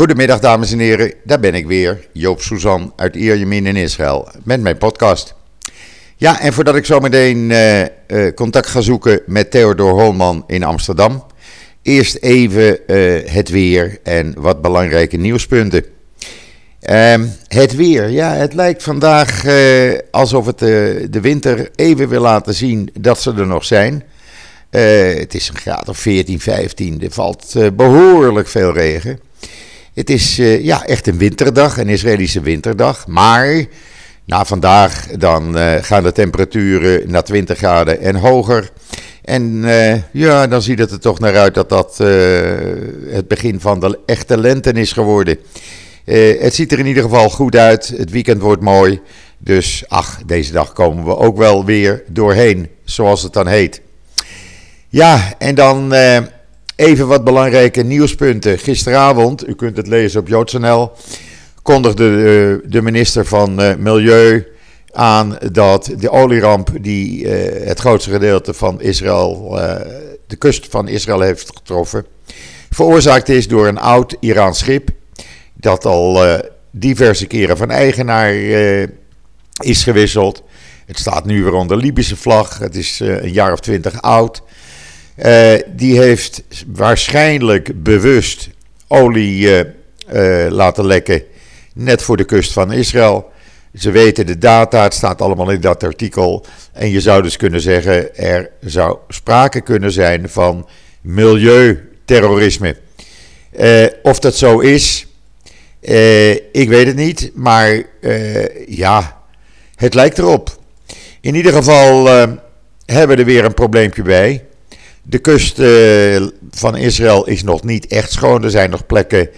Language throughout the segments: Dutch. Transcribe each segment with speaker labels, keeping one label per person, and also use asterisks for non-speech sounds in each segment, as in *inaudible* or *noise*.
Speaker 1: Goedemiddag dames en heren, daar ben ik weer, Joop Suzan uit Ierjemien in Israël, met mijn podcast. Ja, en voordat ik zo meteen uh, uh, contact ga zoeken met Theodor Holman in Amsterdam, eerst even uh, het weer en wat belangrijke nieuwspunten. Ehm, het weer, ja, het lijkt vandaag alsof het de winter even wil laten zien dat ze er nog zijn. het is een graad of 14, 15, er valt behoorlijk veel regen. Het is uh, ja, echt een winterdag, een Israëlische winterdag. Maar na vandaag dan uh, gaan de temperaturen naar 20 graden en hoger. En uh, ja, dan ziet het er toch naar uit dat dat het begin van de echte lente is geworden. het ziet er in ieder geval goed uit. Het weekend wordt mooi. Dus ach, deze dag komen we ook wel weer doorheen, zoals het dan heet. Ja, en dan Even wat belangrijke nieuwspunten. Gisteravond, u kunt het lezen op JoodsNL, kondigde de, de minister van uh, Milieu aan dat de olieramp die uh, het grootste gedeelte van Israël, de kust van Israël heeft getroffen, veroorzaakt is door een oud Iraans schip dat al diverse keren van eigenaar is gewisseld. Het staat nu weer onder Libische vlag. Het is een jaar of twintig oud. Uh, die heeft waarschijnlijk bewust olie uh, uh, laten lekken, net voor de kust van Israël. Ze weten de data, het staat allemaal in dat artikel. En je zou dus kunnen zeggen, er zou sprake kunnen zijn van milieuterrorisme. of dat zo is, ik weet het niet, maar ja, het lijkt erop. In ieder geval hebben we er weer een probleempje bij. De kust uh, van Israël is nog niet echt schoon. Er zijn nog plekken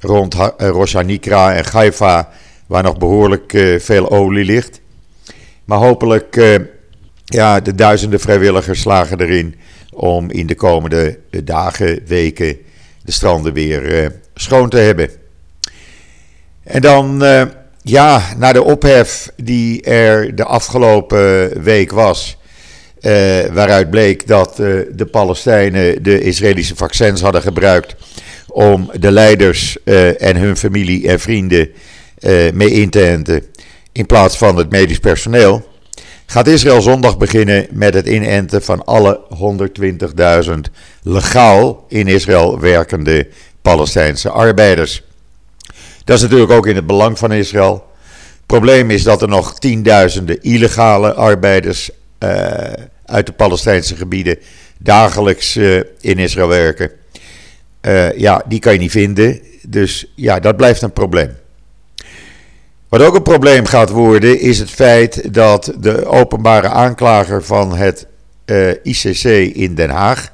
Speaker 1: rond uh, Rosh Hanikra en Haifa waar nog behoorlijk uh, veel olie ligt. Maar hopelijk, ja, de duizenden vrijwilligers slagen erin om in de komende dagen, weken de stranden weer schoon te hebben. En dan, ja, naar de ophef die er de afgelopen week was waaruit bleek dat uh, de Palestijnen de Israëlische vaccins hadden gebruikt om de leiders uh, en hun familie en vrienden mee in te enten, in plaats van het medisch personeel. Gaat Israël zondag beginnen met het inenten van alle 120.000 legaal in Israël werkende Palestijnse arbeiders. Dat is natuurlijk ook in het belang van Israël. Probleem is dat er nog tienduizenden illegale arbeiders uit de Palestijnse gebieden dagelijks uh, in Israël werken. Uh, ja, die kan je niet vinden. Dus ja, dat blijft een probleem. Wat ook een probleem gaat worden, is het feit dat de openbare aanklager van het uh, eh, ICC in Den Haag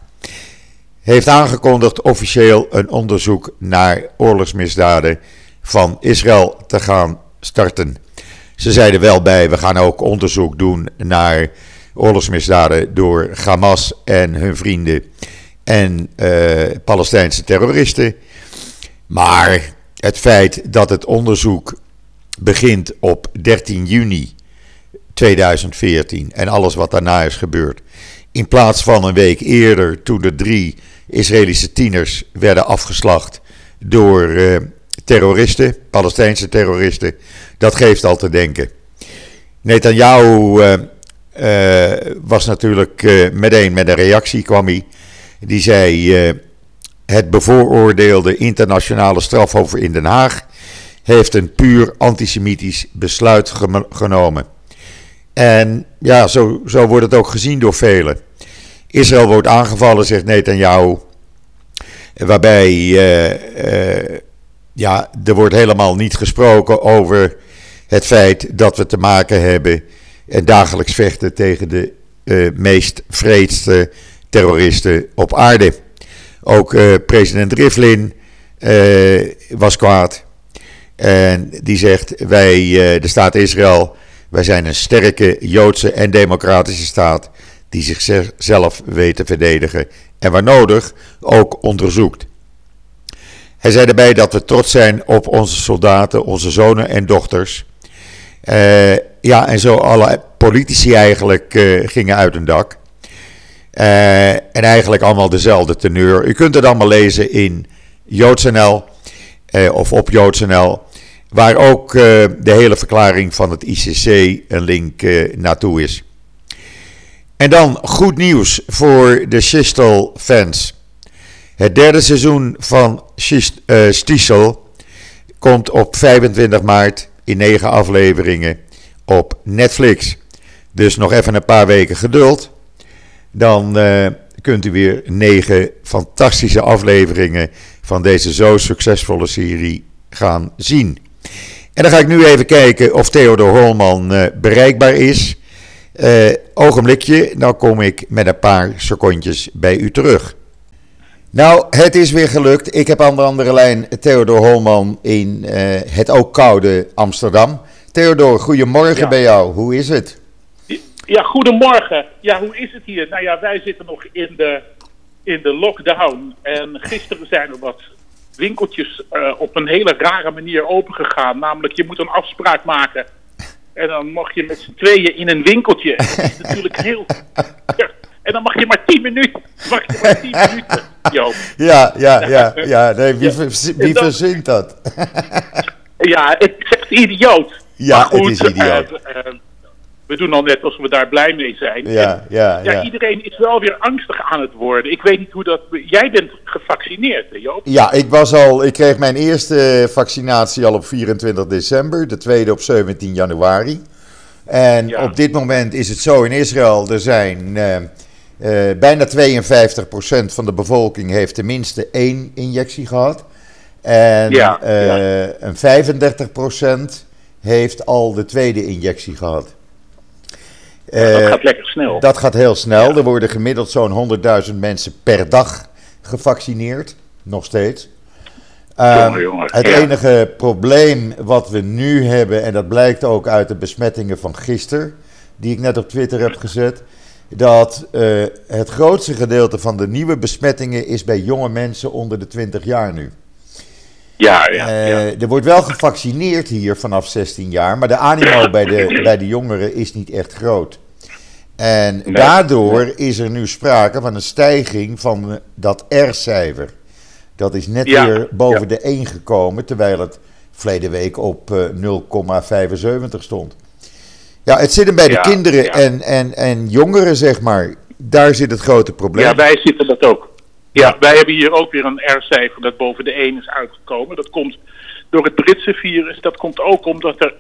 Speaker 1: heeft aangekondigd officieel een onderzoek naar oorlogsmisdaden van Israël te gaan starten. Ze zeiden wel bij, we gaan ook onderzoek doen naar oorlogsmisdaden door Hamas en hun vrienden en uh, Palestijnse terroristen. Maar het feit dat het onderzoek begint op 13 juni 2014 en alles wat daarna is gebeurd, in plaats van een week eerder toen de drie Israëlische tieners werden afgeslacht door uh, terroristen, Palestijnse terroristen, dat geeft al te denken. Netanyahu uh, was natuurlijk uh, meteen met een reactie kwam hij. Die zei: uh, Het bevooroordeelde internationale strafhof in Den Haag heeft een puur antisemitisch besluit genomen. En ja, zo, zo wordt het ook gezien door velen. Israël wordt aangevallen, zegt Netanyahu. Waarbij ja, er wordt helemaal niet gesproken over het feit dat we te maken hebben en dagelijks vechten tegen de uh, meest vreedste terroristen op aarde. Ook uh, president Rivlin uh, was kwaad. En die zegt: Wij, de staat Israël, wij zijn een sterke Joodse en democratische staat. die zichzelf weet te verdedigen. En waar nodig ook onderzoekt. Hij zei daarbij dat we trots zijn op onze soldaten, onze zonen en dochters. Uh, ja, en zo alle politici eigenlijk uh, gingen uit hun dak. Uh, en eigenlijk allemaal dezelfde teneur. U kunt het allemaal lezen in JoodsNL. of op JoodsNL. Waar ook de hele verklaring van het ICC een link naartoe is. En dan goed nieuws voor de Schistel-fans. Het derde seizoen van Stiesel komt op 25 maart in negen afleveringen op Netflix. Dus nog even een paar weken geduld. Dan uh, kunt u weer negen fantastische afleveringen van deze zo succesvolle serie gaan zien. En dan ga ik nu even kijken of Theodor Holman uh, bereikbaar is. Uh, ogenblikje, dan kom ik met een paar secondjes bij u terug. Nou, het is weer gelukt. Ik heb aan de andere lijn Theodor Holman in het ook koude Amsterdam. Theodor, goedemorgen ja. bij jou. Hoe is het?
Speaker 2: Ja, goedemorgen. Ja, hoe is het hier? Nou ja, wij zitten nog in de, in de lockdown. En gisteren zijn er wat winkeltjes uh, op een hele rare manier opengegaan. Namelijk, je moet een afspraak maken. En dan mag je met z'n tweeën in een winkeltje. Dat is natuurlijk heel... En dan mag je maar 10 minuten. Mag je maar 10 minuten, Joop.
Speaker 1: Ja, ja, ja. ja. Nee, wie, wie verzint dat?
Speaker 2: ja, het is echt idioot.
Speaker 1: Ja, goed, het is idioot. Uh, uh,
Speaker 2: we doen al net alsof we daar blij mee zijn.
Speaker 1: Ja, ja, ja,
Speaker 2: ja, Iedereen is wel weer angstig aan het worden. Ik weet niet hoe dat... Jij bent gevaccineerd, Joop?
Speaker 1: Ja, ik was al... Ik kreeg mijn eerste vaccinatie al op 24 december. De tweede op 17 januari. En ja. op dit moment is het zo in Israël. Er zijn... Uh, uh, bijna 52% van de bevolking heeft tenminste één injectie gehad. En ja, uh, een 35% heeft al de tweede injectie gehad.
Speaker 2: Uh, dat gaat lekker snel.
Speaker 1: Dat gaat heel snel. Er worden gemiddeld zo'n 100.000 mensen per dag gevaccineerd. Nog steeds.
Speaker 2: Jongen, jongen.
Speaker 1: Het enige probleem wat we nu hebben, en dat blijkt ook uit de besmettingen van gisteren, die ik net op Twitter heb gezet dat uh, het grootste gedeelte van de nieuwe besmettingen is bij jonge mensen onder de 20 jaar nu.
Speaker 2: Ja, ja, ja,
Speaker 1: Er wordt wel gevaccineerd hier vanaf 16 jaar, maar de animo bij de, bij de jongeren is niet echt groot. En nee, daardoor nee. is er nu sprake van een stijging van dat R-cijfer. Dat is net ja, weer boven de 1 gekomen, terwijl het verleden week op uh, 0,75 stond. Ja, het zit hem bij de kinderen. En, en, en jongeren, zeg maar. Daar zit het grote probleem.
Speaker 2: Ja, wij zitten dat ook. Ja, wij hebben hier ook weer een R-cijfer dat boven de 1 is uitgekomen. Dat komt door het Britse virus. Dat komt ook omdat er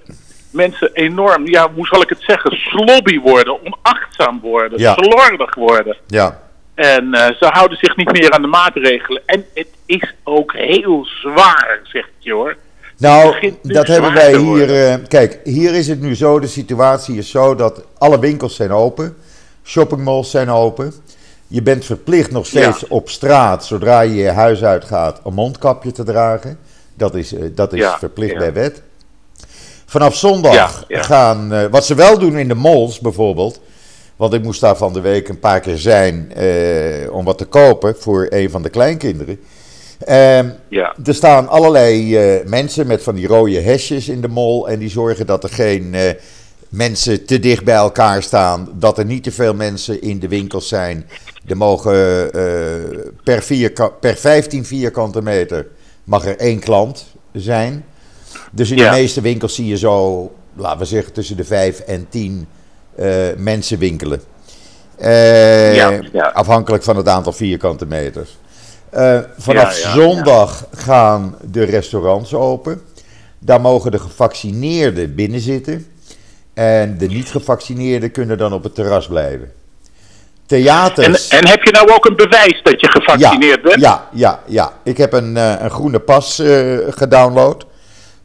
Speaker 2: mensen enorm, ja, hoe zal ik het zeggen, slobby worden, onachtzaam worden, ja. slordig worden.
Speaker 1: Ja.
Speaker 2: En uh, ze houden zich niet meer aan de maatregelen. En het is ook heel zwaar, zeg ik je hoor.
Speaker 1: Nou, dat hebben wij hier. Uh, kijk, hier is het nu zo: de situatie is zo dat alle winkels zijn open, shoppingmalls zijn open. Je bent verplicht nog steeds ja. op straat, zodra je je huis uitgaat, een mondkapje te dragen. Dat is, uh, dat is ja, verplicht ja. bij wet. Vanaf zondag gaan, uh, wat ze wel doen in de malls bijvoorbeeld, want ik moest daar van de week een paar keer zijn om wat te kopen voor een van de kleinkinderen. Ja. Er staan allerlei mensen met van die rode hesjes in de mol. En die zorgen dat er geen mensen te dicht bij elkaar staan. Dat er niet te veel mensen in de winkels zijn. Er mogen uh, per, per 15 vierkante meter mag er één klant zijn. Dus in ja. de meeste winkels zie je zo, laten we zeggen, tussen de 5 en 10 mensen winkelen. Ja, ja. Afhankelijk van het aantal vierkante meters. Vanaf zondag gaan de restaurants open. Daar mogen de gevaccineerden binnen zitten. En de niet-gevaccineerden kunnen dan op het terras blijven. Theaters.
Speaker 2: En, en, heb je nou ook een bewijs dat je gevaccineerd bent?
Speaker 1: Ja, ja, ja. Ik heb een, uh, een groene pas uh, gedownload.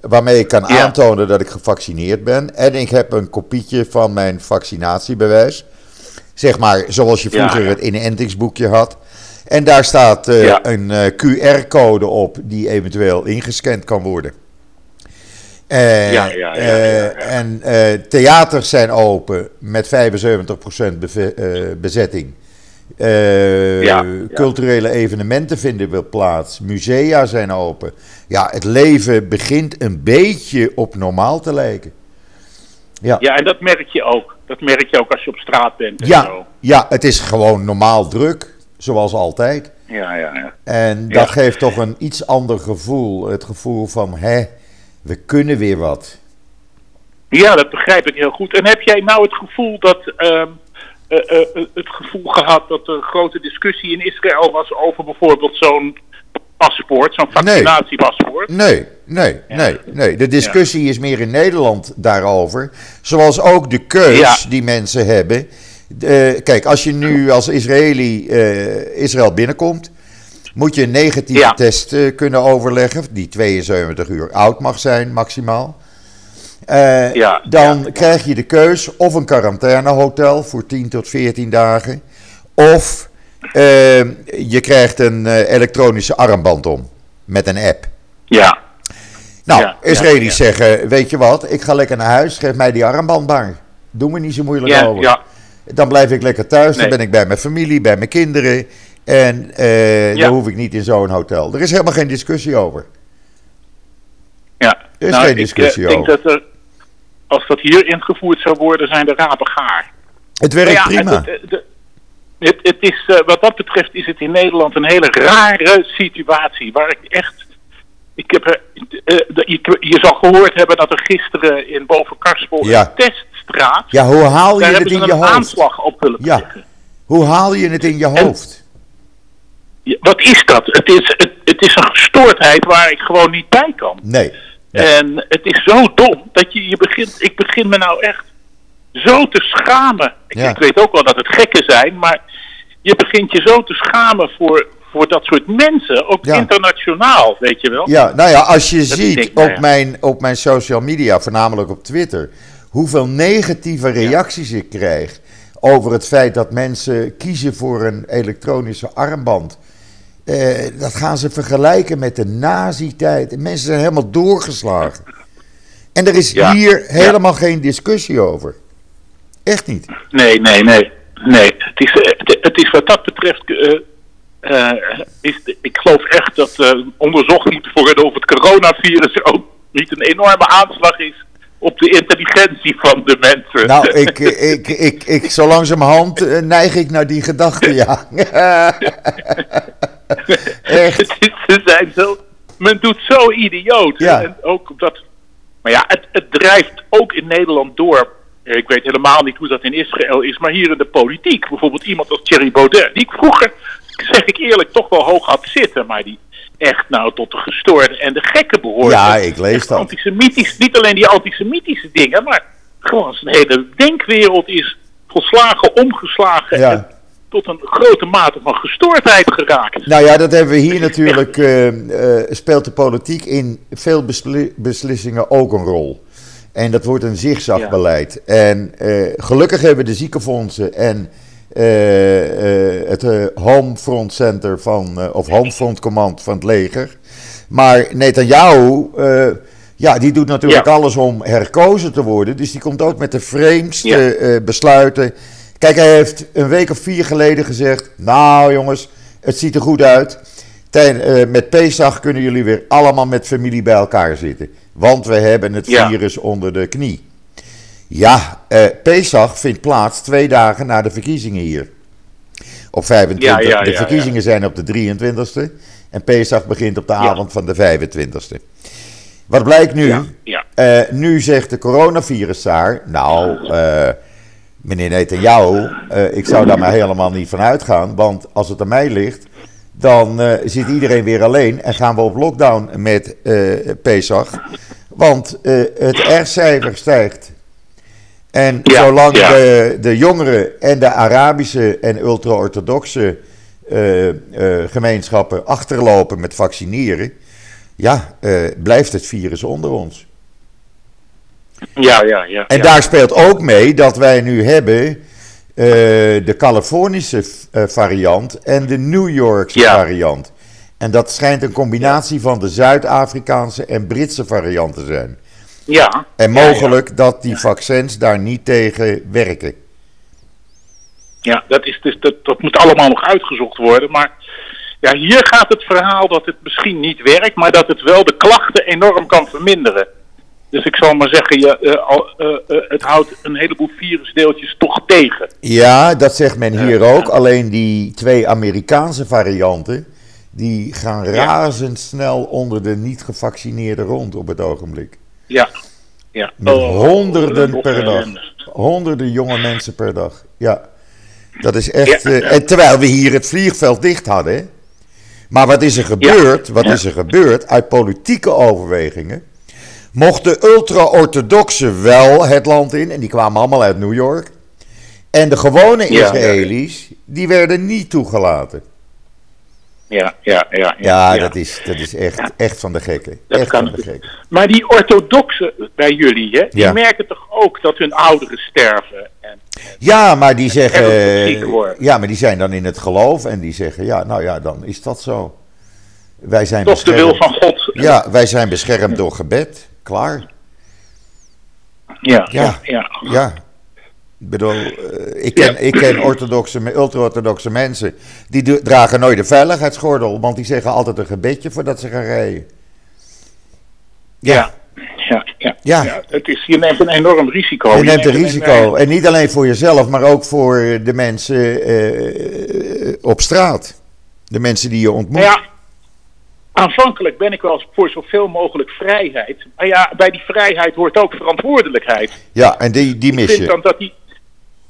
Speaker 1: Waarmee ik kan aantonen dat ik gevaccineerd ben. En ik heb een kopietje van mijn vaccinatiebewijs. Zeg maar zoals je vroeger het inentingsboekje had. En daar staat uh, ja. een QR-code op die eventueel ingescand kan worden. Uh, ja, ja, en theaters zijn open met 75% beve- bezetting. culturele evenementen vinden weer plaats. Musea zijn open. Ja, het leven begint een beetje op normaal te lijken.
Speaker 2: Ja. ja, en dat merk je ook. Dat merk je ook als je op straat bent. En
Speaker 1: ja,
Speaker 2: zo.
Speaker 1: ja, het is gewoon normaal druk zoals altijd.
Speaker 2: ja, ja. ja.
Speaker 1: En dat
Speaker 2: Ja.
Speaker 1: geeft toch een iets ander gevoel. Het gevoel van, hè, we kunnen weer wat.
Speaker 2: Ja, dat begrijp ik heel goed. En heb jij nou het gevoel dat. ehm, eh, eh, eh, het gevoel gehad dat er een grote discussie in Israël was over bijvoorbeeld zo'n paspoort, zo'n vaccinatiepaspoort?
Speaker 1: Nee, nee, nee, nee. De discussie is meer in Nederland daarover. Zoals ook de keus
Speaker 2: Ja.
Speaker 1: die mensen hebben. Kijk, als je nu als Israëli Israël binnenkomt, moet je een negatieve
Speaker 2: Ja.
Speaker 1: test eh, kunnen overleggen, die 72 uur oud mag zijn, maximaal. Eh,
Speaker 2: Ja,
Speaker 1: dan
Speaker 2: ja.
Speaker 1: krijg je de keus of een quarantainehotel voor 10 tot 14 dagen, of eh, je krijgt een elektronische armband om met een app.
Speaker 2: Ja,
Speaker 1: Nou,
Speaker 2: Ja,
Speaker 1: Israëli's zeggen, weet je wat, ik ga lekker naar huis, geef mij die armband maar. Doe me niet zo moeilijk over.
Speaker 2: ja.
Speaker 1: Dan blijf ik lekker thuis, dan ben ik bij mijn familie, bij mijn kinderen. En eh,
Speaker 2: Ja.
Speaker 1: dan hoef ik niet in zo'n hotel. Er is helemaal geen discussie over.
Speaker 2: ja.
Speaker 1: Er is
Speaker 2: Nou,
Speaker 1: geen
Speaker 2: ik, eh,
Speaker 1: discussie
Speaker 2: denk
Speaker 1: over.
Speaker 2: dat er, als dat hier ingevoerd zou worden, zijn de rapen gaar.
Speaker 1: Het werkt
Speaker 2: ja,
Speaker 1: prima.
Speaker 2: Het, het, het- het, het is, eh, wat dat betreft is het in Nederland een hele rare situatie. Waar ik echt. Ik heb, er, de- je, je zal gehoord hebben dat er gisteren in Bovenkarspel
Speaker 1: Ja.
Speaker 2: een teststraat.
Speaker 1: ja, hoe haal je
Speaker 2: daar
Speaker 1: het in je hoofd?
Speaker 2: aanslag op willen
Speaker 1: Ja. Hoe haal je het in je hoofd?
Speaker 2: Wat is dat? Het is, het, het is een gestoordheid waar ik gewoon niet bij kan.
Speaker 1: Nee. Nee.
Speaker 2: En het is zo dom dat je, je begint, ik begin me nou echt zo te schamen. Ik,
Speaker 1: Ja.
Speaker 2: ik weet ook wel dat het gekken zijn, maar je begint je zo te schamen voor, voor dat soort mensen, ook
Speaker 1: Ja.
Speaker 2: internationaal, weet je wel.
Speaker 1: Ja, nou ja, als je
Speaker 2: Dat
Speaker 1: ziet
Speaker 2: denk nou
Speaker 1: op, mijn, op mijn social media, voornamelijk op Twitter, hoeveel negatieve reacties ik krijg over het feit dat mensen kiezen voor een elektronische armband. Eh, dat gaan ze vergelijken met de nazi-tijd. Mensen zijn helemaal doorgeslagen. En er is
Speaker 2: Ja.
Speaker 1: hier helemaal geen discussie over. Echt niet.
Speaker 2: Nee, nee, nee. Nee, het is, eh, het, het is wat dat betreft. eh, is, ik geloof echt dat onderzocht moet worden of het coronavirus ook niet een enorme aanslag is op de intelligentie van de mensen.
Speaker 1: Nou, ik, eh, ik, ik, ik, zo langzamerhand eh, neig ik naar die gedachte, ja. *laughs* Echt. *laughs*
Speaker 2: Ze zijn zo. Men doet zo idioot.
Speaker 1: Ja.
Speaker 2: En ook dat. Maar ja, het, het drijft ook in Nederland door. Ik weet helemaal niet hoe dat in Israël is, maar hier in de politiek. Bijvoorbeeld iemand als Thierry Baudet, die ik vroeger, zeg ik eerlijk, toch wel hoog had zitten. Maar die echt nou tot de gestoorde en de gekken behoort.
Speaker 1: Ja, ik lees
Speaker 2: Echt
Speaker 1: dat.
Speaker 2: Antisemitisch, niet alleen die antisemitische dingen, maar gewoon zijn hele denkwereld is volslagen omgeslagen.
Speaker 1: Ja.
Speaker 2: En tot een grote mate van gestoordheid geraakt.
Speaker 1: Nou ja, dat hebben we hier natuurlijk. eh, eh, speelt de politiek in veel besli- beslissingen ook een rol. En dat wordt een zigzagbeleid. En eh, gelukkig hebben we de ziekenfondsen en het eh, Homefront Center van, eh, of Homefront Command van het leger. Maar Netanyahu, eh, ja, die doet natuurlijk
Speaker 2: Ja.
Speaker 1: alles om herkozen te worden. Dus die komt ook met de vreemdste
Speaker 2: Ja.
Speaker 1: eh, besluiten. Kijk, hij heeft een week of vier geleden gezegd: Nou jongens, het ziet er goed uit. Eh, met Pesach kunnen jullie weer allemaal met familie bij elkaar zitten. Want we hebben het
Speaker 2: Ja.
Speaker 1: virus onder de knie. Ja, eh, Pesach vindt plaats twee dagen na de verkiezingen hier. Op 25.
Speaker 2: Ja, ja,
Speaker 1: de verkiezingen zijn op de 23e. En Pesach begint op de avond van de 25e. Wat blijkt nu? Eh, nu zegt de coronaviruszaar, nou, eh, meneer Netanyahu, eh, ik zou daar maar helemaal niet van uitgaan, want als het aan mij ligt, dan eh, zit iedereen weer alleen en gaan we op lockdown met eh, Pesach, want het R-cijfer stijgt. En
Speaker 2: Ja,
Speaker 1: zolang
Speaker 2: ja.
Speaker 1: de, de jongeren en de Arabische en ultra-orthodoxe eh, eh, gemeenschappen achterlopen met vaccineren, ja, eh, blijft het virus onder ons.
Speaker 2: Ja, ja, ja.
Speaker 1: En
Speaker 2: ja.
Speaker 1: daar speelt ook mee dat wij nu hebben de Californische variant en de New Yorkse variant. En dat schijnt een combinatie van de Zuid-Afrikaanse en Britse variant te zijn.
Speaker 2: Ja.
Speaker 1: En
Speaker 2: Ja,
Speaker 1: mogelijk dat die vaccins daar niet tegen werken.
Speaker 2: Ja, dat, is dus, dat, dat moet allemaal nog uitgezocht worden. Maar ja, hier gaat het verhaal dat het misschien niet werkt, maar dat het wel de klachten enorm kan verminderen. Dus ik zal maar zeggen, je, eh, eh, eh, het houdt een heleboel virusdeeltjes toch tegen.
Speaker 1: Ja, dat zegt men hier ook. Alleen die twee Amerikaanse varianten, die gaan razendsnel onder de niet gevaccineerden rond op het ogenblik.
Speaker 2: Ja. ja.
Speaker 1: Met
Speaker 2: Oh,
Speaker 1: honderden per dag. Honderden jonge mensen per dag. Ja, dat is echt.
Speaker 2: Ja,
Speaker 1: eh, en terwijl we hier het vliegveld dicht hadden. Maar wat is er gebeurd? Wat is er gebeurd? Uit politieke overwegingen mochten ultra-orthodoxen wel het land in. En die kwamen allemaal uit New York. En de gewone. Israëli's, die werden niet toegelaten.
Speaker 2: Ja, ja, ja.
Speaker 1: Ja, Dat, is, dat is echt, echt van de gekken. Echt van de gekken.
Speaker 2: Maar die orthodoxen bij jullie, hè, die merken toch ook dat hun ouderen sterven? En,
Speaker 1: Ja, maar die zeggen. Ja, maar die zijn dan in het geloof en die zeggen: ja, nou ja, dan is dat zo. Wij zijn
Speaker 2: toch de wil van God.
Speaker 1: Ja, wij zijn beschermd door gebed. Klaar.
Speaker 2: ja,
Speaker 1: Ja.
Speaker 2: ja. ja.
Speaker 1: Ik bedoel, eh, ik ken,
Speaker 2: Ja.
Speaker 1: ik ken orthodoxe, ultra-orthodoxe mensen. Die dragen nooit een veiligheidsgordel, want die zeggen altijd een gebedje voordat ze gaan rijden.
Speaker 2: Ja. Ja, ja,
Speaker 1: Ja.
Speaker 2: ja. Het is, je neemt een enorm risico.
Speaker 1: Je neemt een
Speaker 2: een-
Speaker 1: risico. En niet alleen voor jezelf, maar ook voor de mensen eh, op straat. De mensen die je ontmoet.
Speaker 2: Ja, aanvankelijk ben ik wel voor zoveel mogelijk vrijheid. Maar ja, bij die vrijheid hoort ook verantwoordelijkheid.
Speaker 1: Ja, en die, die
Speaker 2: Ik
Speaker 1: mis
Speaker 2: vind
Speaker 1: je.
Speaker 2: dan dat die.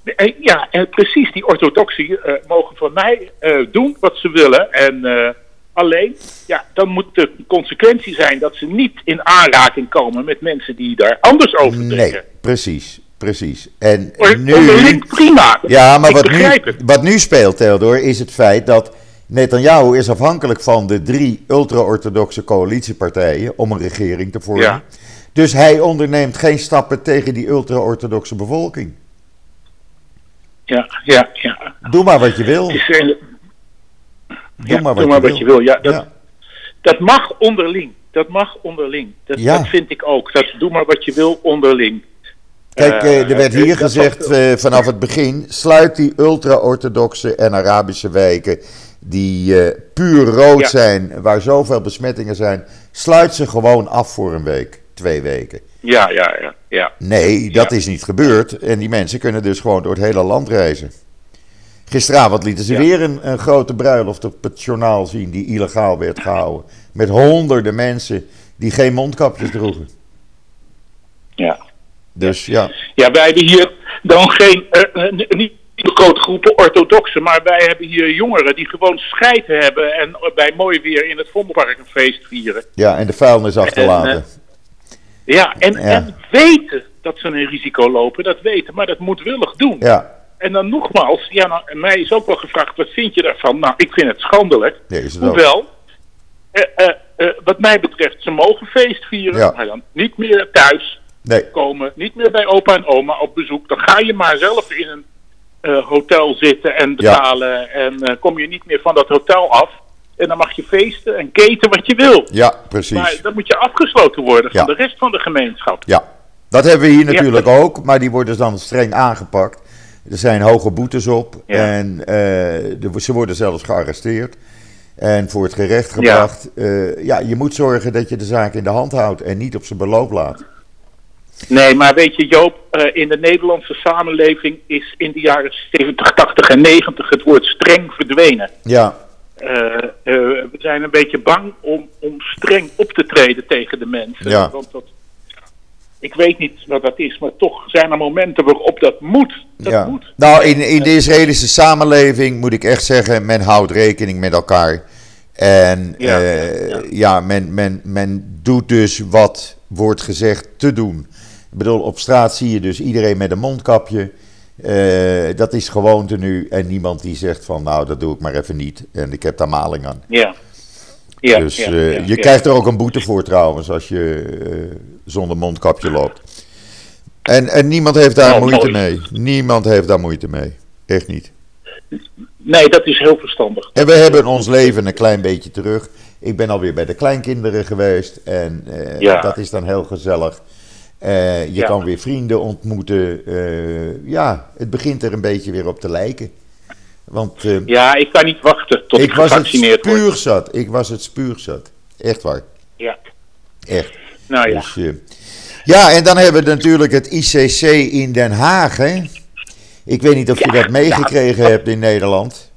Speaker 2: Eh, Ja, en precies, die orthodoxie eh, mogen van mij eh, doen wat ze willen. En eh, alleen, ja, dan moet de consequentie zijn dat ze niet in aanraking komen met mensen die daar anders over
Speaker 1: Nee,
Speaker 2: denken.
Speaker 1: precies, precies. En nu...
Speaker 2: prima.
Speaker 1: Ja, maar wat nu, wat nu speelt, Theodor, is het feit dat Netanyahu is afhankelijk van de drie ultra-orthodoxe coalitiepartijen om een regering te vormen.
Speaker 2: Ja.
Speaker 1: Dus hij onderneemt geen stappen tegen die ultra-orthodoxe bevolking.
Speaker 2: Ja, ja, ja.
Speaker 1: Doe maar wat je wil.
Speaker 2: Is
Speaker 1: Doe
Speaker 2: ja,
Speaker 1: maar wat,
Speaker 2: doe maar
Speaker 1: je,
Speaker 2: wat je wil. Ja, dat,
Speaker 1: Ja.
Speaker 2: dat mag onderling. Dat mag onderling. Dat,
Speaker 1: Ja.
Speaker 2: dat vind ik ook. Dat, doe maar wat je wil onderling.
Speaker 1: Kijk,
Speaker 2: Eh,
Speaker 1: eh, er werd
Speaker 2: eh,
Speaker 1: hier
Speaker 2: dat
Speaker 1: gezegd
Speaker 2: was-
Speaker 1: eh, vanaf het begin: sluit die ultra-orthodoxe en Arabische wijken die eh, puur rood
Speaker 2: Ja.
Speaker 1: zijn, waar zoveel besmettingen zijn, sluit ze gewoon af voor een week, twee weken.
Speaker 2: Ja, ja, ja. ja.
Speaker 1: Nee, dat
Speaker 2: Ja.
Speaker 1: is niet gebeurd. En die mensen kunnen dus gewoon door het hele land reizen. Gisteravond lieten ze
Speaker 2: Ja.
Speaker 1: weer een, een grote bruiloft op het journaal zien die illegaal werd gehouden. Met honderden mensen die geen mondkapjes droegen.
Speaker 2: ja.
Speaker 1: Dus ja,
Speaker 2: Ja, wij hebben hier dan geen, eh, eh, niet grote groepen orthodoxen, maar wij hebben hier jongeren die gewoon scheid hebben en bij mooi weer in het Vondelpark een feest vieren.
Speaker 1: ja en de vuilnis achterlaten.
Speaker 2: En, Ja, en,
Speaker 1: Ja.
Speaker 2: en weten dat ze een risico lopen, dat weten, maar dat moedwillig doen.
Speaker 1: Ja,
Speaker 2: En dan nogmaals, ja, nou, mij is ook wel gevraagd, wat vind je daarvan? Nou, ik vind het schandelijk.
Speaker 1: nee, is het ook.
Speaker 2: Hoewel, eh, eh, eh, wat mij betreft, ze mogen feest vieren,
Speaker 1: Ja.
Speaker 2: maar dan niet meer thuis
Speaker 1: Nee,
Speaker 2: komen, niet meer bij opa en oma op bezoek. Dan ga je maar zelf in een hotel zitten en betalen. En kom je niet meer van dat hotel af. En dan mag je feesten en keten wat je wil.
Speaker 1: ja, precies.
Speaker 2: Maar dan moet je afgesloten worden van
Speaker 1: Ja.
Speaker 2: de rest van de gemeenschap.
Speaker 1: Ja, dat hebben we hier natuurlijk ook, maar die worden dan streng aangepakt. Er zijn hoge boetes op en eh, de- ze worden zelfs gearresteerd en voor het gerecht gebracht. Ja. ja, je moet zorgen dat je de zaak in de hand houdt en niet op zijn beloop laat.
Speaker 2: Nee, maar weet je Joop, eh, in de Nederlandse samenleving is in de jaren 70, 80 en 90 het woord streng verdwenen.
Speaker 1: Ja,
Speaker 2: Eh, eh, we zijn een beetje bang om, om streng op te treden tegen de mensen.
Speaker 1: Ja.
Speaker 2: Want dat, ik weet niet wat dat is, maar toch zijn er momenten waarop dat moet. Dat
Speaker 1: ja.
Speaker 2: moet.
Speaker 1: Nou, in, in de Israëlische samenleving moet ik echt zeggen, men houdt rekening met elkaar. En
Speaker 2: Ja,
Speaker 1: eh,
Speaker 2: ja,
Speaker 1: ja,
Speaker 2: ja.
Speaker 1: men, men, men doet dus wat wordt gezegd te doen. Ik bedoel, op straat zie je dus iedereen met een mondkapje. Eh, dat is gewoonte nu. En niemand die zegt van, nou, dat doe ik maar even niet. En ik heb daar maling aan.
Speaker 2: Ja. Ja,
Speaker 1: dus
Speaker 2: ja,
Speaker 1: eh,
Speaker 2: ja,
Speaker 1: je krijgt er ook een boete voor trouwens, als je eh, zonder mondkapje loopt. En, en niemand heeft daar moeite
Speaker 2: mooi.
Speaker 1: mee. Niemand heeft daar moeite mee. Echt niet.
Speaker 2: Nee, dat is heel verstandig.
Speaker 1: En we hebben ons leven een klein beetje terug. Ik ben alweer bij de kleinkinderen geweest. En dat is dan heel gezellig. Eh, je
Speaker 2: Ja.
Speaker 1: kan weer vrienden ontmoeten. Eh, ja, het begint er een beetje weer op te lijken. Want eh,
Speaker 2: Ja, ik kan niet wachten tot ik,
Speaker 1: ik was het
Speaker 2: gevaccineerd word.
Speaker 1: spuurzat. Ik was het spuurzat. Echt waar.
Speaker 2: Ja.
Speaker 1: Echt.
Speaker 2: Nou ja.
Speaker 1: Dus, Ja, en dan hebben we natuurlijk het ICC in Den Haag. Hè? Ik weet niet of je dat meegekregen
Speaker 2: ja.
Speaker 1: hebt in Nederland.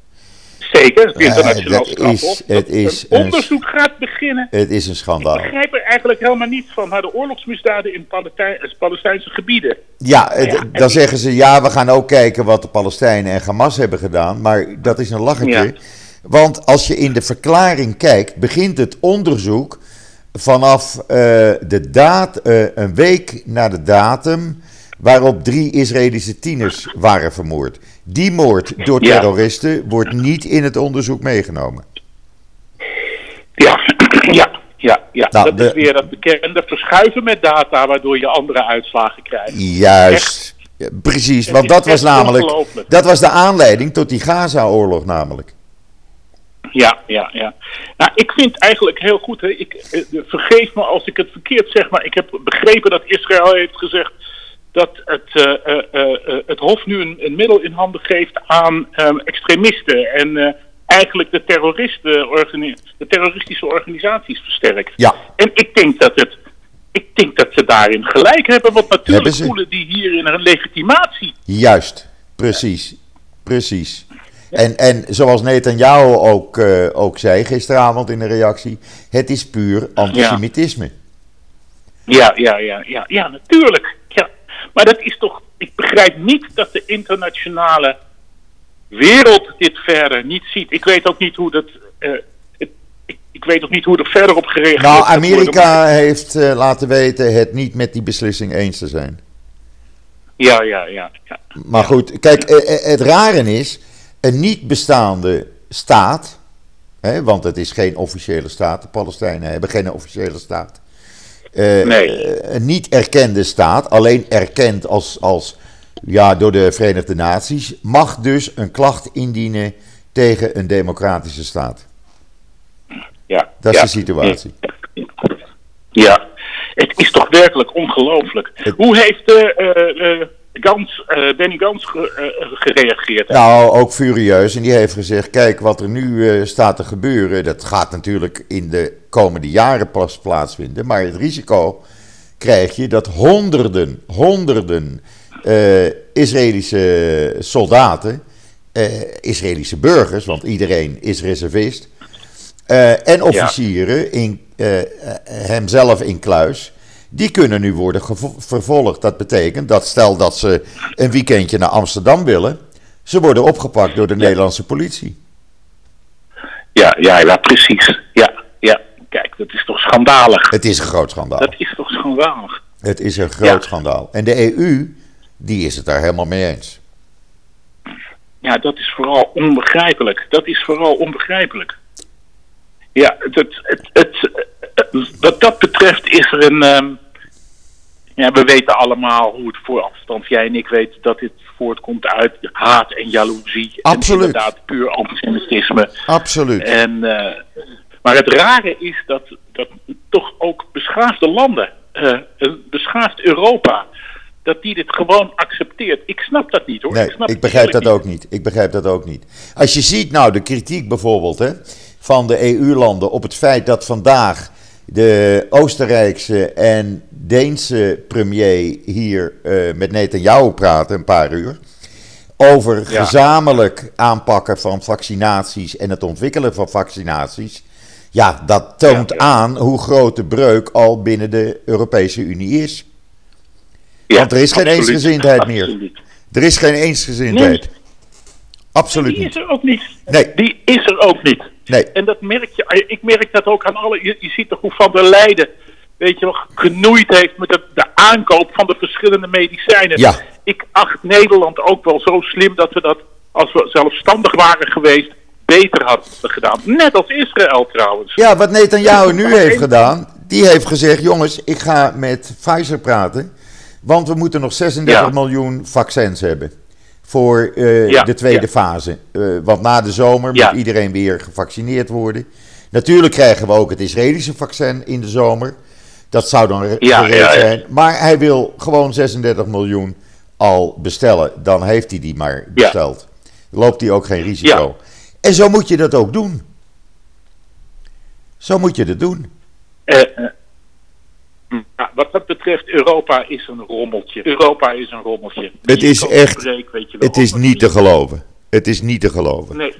Speaker 2: Zeker, het
Speaker 1: Ja,
Speaker 2: internationaal strafhof.
Speaker 1: is- het is
Speaker 2: een
Speaker 1: een-
Speaker 2: onderzoek gaat beginnen.
Speaker 1: Het is een
Speaker 2: Ik
Speaker 1: schandaal.
Speaker 2: begrijp er eigenlijk helemaal niets van. naar de oorlogsmisdaden in Palestijn- Palestijnse gebieden.
Speaker 1: Ja, het-
Speaker 2: Ja,
Speaker 1: dan zeggen ze ja, we gaan ook kijken wat de Palestijnen en Hamas hebben gedaan. Maar dat is een lachertje.
Speaker 2: Ja.
Speaker 1: Want als je in de verklaring kijkt, begint het onderzoek vanaf eh, de daad, eh, een week na de datum waarop drie Israëlische tieners waren vermoord. Die moord door
Speaker 2: Ja.
Speaker 1: terroristen wordt niet in het onderzoek meegenomen.
Speaker 2: Ja, *clears throat* ja, ja. ja.
Speaker 1: Nou,
Speaker 2: dat
Speaker 1: de-
Speaker 2: is weer dat bekende verschuiven met data, waardoor je andere uitslagen krijgt.
Speaker 1: Juist. Ja, Precies, want dat was namelijk. Dat was de aanleiding tot die Gaza-oorlog namelijk.
Speaker 2: Ja, ja, ja. Nou, ik vind eigenlijk heel goed, hè, ik, eh, vergeef me als ik het verkeerd zeg, maar ik heb begrepen dat Israël heeft gezegd dat het, eh, eh, eh, het Hof nu een, een middel in handen geeft aan ehm, extremisten en eigenlijk de, terroristen, de terroristische organisaties versterkt.
Speaker 1: Ja.
Speaker 2: En ik denk dat het. Ik denk dat ze daarin gelijk hebben, want natuurlijk voelen die hierin een legitimatie.
Speaker 1: Juist, precies. Precies. En, en zoals Netanyahu ook, eh, ook zei gisteravond in de reactie: het is puur antisemitisme.
Speaker 2: Ja, ja, ja, ja, ja, natuurlijk. Maar dat is toch. Ik begrijp niet dat de internationale wereld dit verder niet ziet. Ik weet ook niet hoe dat. eh, het- ik, ik weet ook niet hoe er verder op gereageerd
Speaker 1: Nou,
Speaker 2: worden, maar-
Speaker 1: Amerika heeft eh, laten weten het niet met die beslissing eens te zijn.
Speaker 2: Ja, ja, ja. ja.
Speaker 1: Maar goed, kijk, eh, het rare is, een niet bestaande staat, hè, want het is geen officiële staat, de Palestijnen hebben geen officiële staat. Eh,
Speaker 2: Nee.
Speaker 1: eh, Een niet erkende staat, alleen erkend als, als ja, door de Verenigde Naties, mag dus een klacht indienen tegen een democratische staat.
Speaker 2: ja
Speaker 1: Dat is
Speaker 2: ja.
Speaker 1: de situatie.
Speaker 2: Ja, het is toch werkelijk ongelooflijk. Hoe heeft eh, eh, Gans, Benny Gans ge- eh, gereageerd?
Speaker 1: Nou, ook furieus. En die heeft gezegd: kijk, wat er nu eh, staat te gebeuren, dat gaat natuurlijk in de komende jaren pas plaatsvinden. Maar het risico krijg je dat honderden, honderden Israëlische soldaten, Israëlische burgers, want iedereen is reservist, en officieren, in, eh, eh, hemzelf in kluis, die kunnen nu worden vervolgd. Dat betekent dat stel dat ze een weekendje naar Amsterdam willen, ze worden opgepakt door de Nederlandse politie.
Speaker 2: Ja, ja, ja, precies. Ja, ja. Kijk, dat is toch schandalig.
Speaker 1: Het is een groot schandaal.
Speaker 2: Dat is toch schandalig.
Speaker 1: Het is een groot
Speaker 2: Ja.
Speaker 1: schandaal. En de EU, die is het daar helemaal mee eens.
Speaker 2: Ja, dat is vooral onbegrijpelijk. Dat is vooral onbegrijpelijk. Ja, het, het, het- het- wat dat betreft is er een. ehm, ja, we weten allemaal hoe het voor afstand. Jij en ik weten dat dit voortkomt uit haat en jaloezie.
Speaker 1: Absoluut.
Speaker 2: En inderdaad, puur antisemitisme.
Speaker 1: Absoluut.
Speaker 2: En, eh, maar het rare is dat, dat toch ook beschaafde landen, eh, een beschaafd Europa, dat die dit gewoon accepteert. Ik snap dat niet hoor.
Speaker 1: Nee,
Speaker 2: snap
Speaker 1: ik begrijp dat ook niet. Ik begrijp dat ook niet. Als je ziet nou de kritiek bijvoorbeeld hè, van de EU-landen op het feit dat vandaag de Oostenrijkse en Deense premier hier eh, met Netanyahu praten, een paar uur, over
Speaker 2: Ja.
Speaker 1: gezamenlijk aanpakken van vaccinaties en het ontwikkelen van vaccinaties. Ja, dat toont
Speaker 2: Ja, ja.
Speaker 1: aan hoe groot de breuk al binnen de Europese Unie is. Want er is geen
Speaker 2: absoluut,
Speaker 1: eensgezindheid meer.
Speaker 2: absoluut.
Speaker 1: Er is geen eensgezindheid. Absoluut
Speaker 2: Die is er ook niet.
Speaker 1: Nee.
Speaker 2: Die is er ook niet.
Speaker 1: Nee.
Speaker 2: En dat merk je. Ik merk dat ook aan alle. Je, je ziet toch hoe Van der Leijden. Weet je wel, geknoeid heeft met de, de aankoop van de verschillende medicijnen.
Speaker 1: Ja.
Speaker 2: Ik acht Nederland ook wel zo slim dat we dat, als we zelfstandig waren geweest, beter hadden gedaan. Net als Israël trouwens.
Speaker 1: Ja, wat Netanyahu nu heeft gedaan, die heeft gezegd: jongens, ik ga met Pfizer praten, want we moeten nog 36
Speaker 2: Ja.
Speaker 1: miljoen vaccins hebben voor eh,
Speaker 2: Ja,
Speaker 1: de tweede
Speaker 2: ja.
Speaker 1: fase. Eh, want na de zomer moet iedereen weer gevaccineerd worden. Natuurlijk krijgen we ook het Israëlische vaccin in de zomer. Dat zou dan gereed zijn. Maar hij wil gewoon 36 miljoen al bestellen. Dan heeft hij die maar besteld. Loopt hij ook geen risico. En zo moet je dat ook doen. Zo moet je dat doen.
Speaker 2: Eh, ja, wat dat betreft, Europa is een rommeltje. Europa is een rommeltje.
Speaker 1: Het
Speaker 2: Die
Speaker 1: is echt-
Speaker 2: weet je wel,
Speaker 1: Het is niet te geloven. Het is niet te geloven.
Speaker 2: Nee,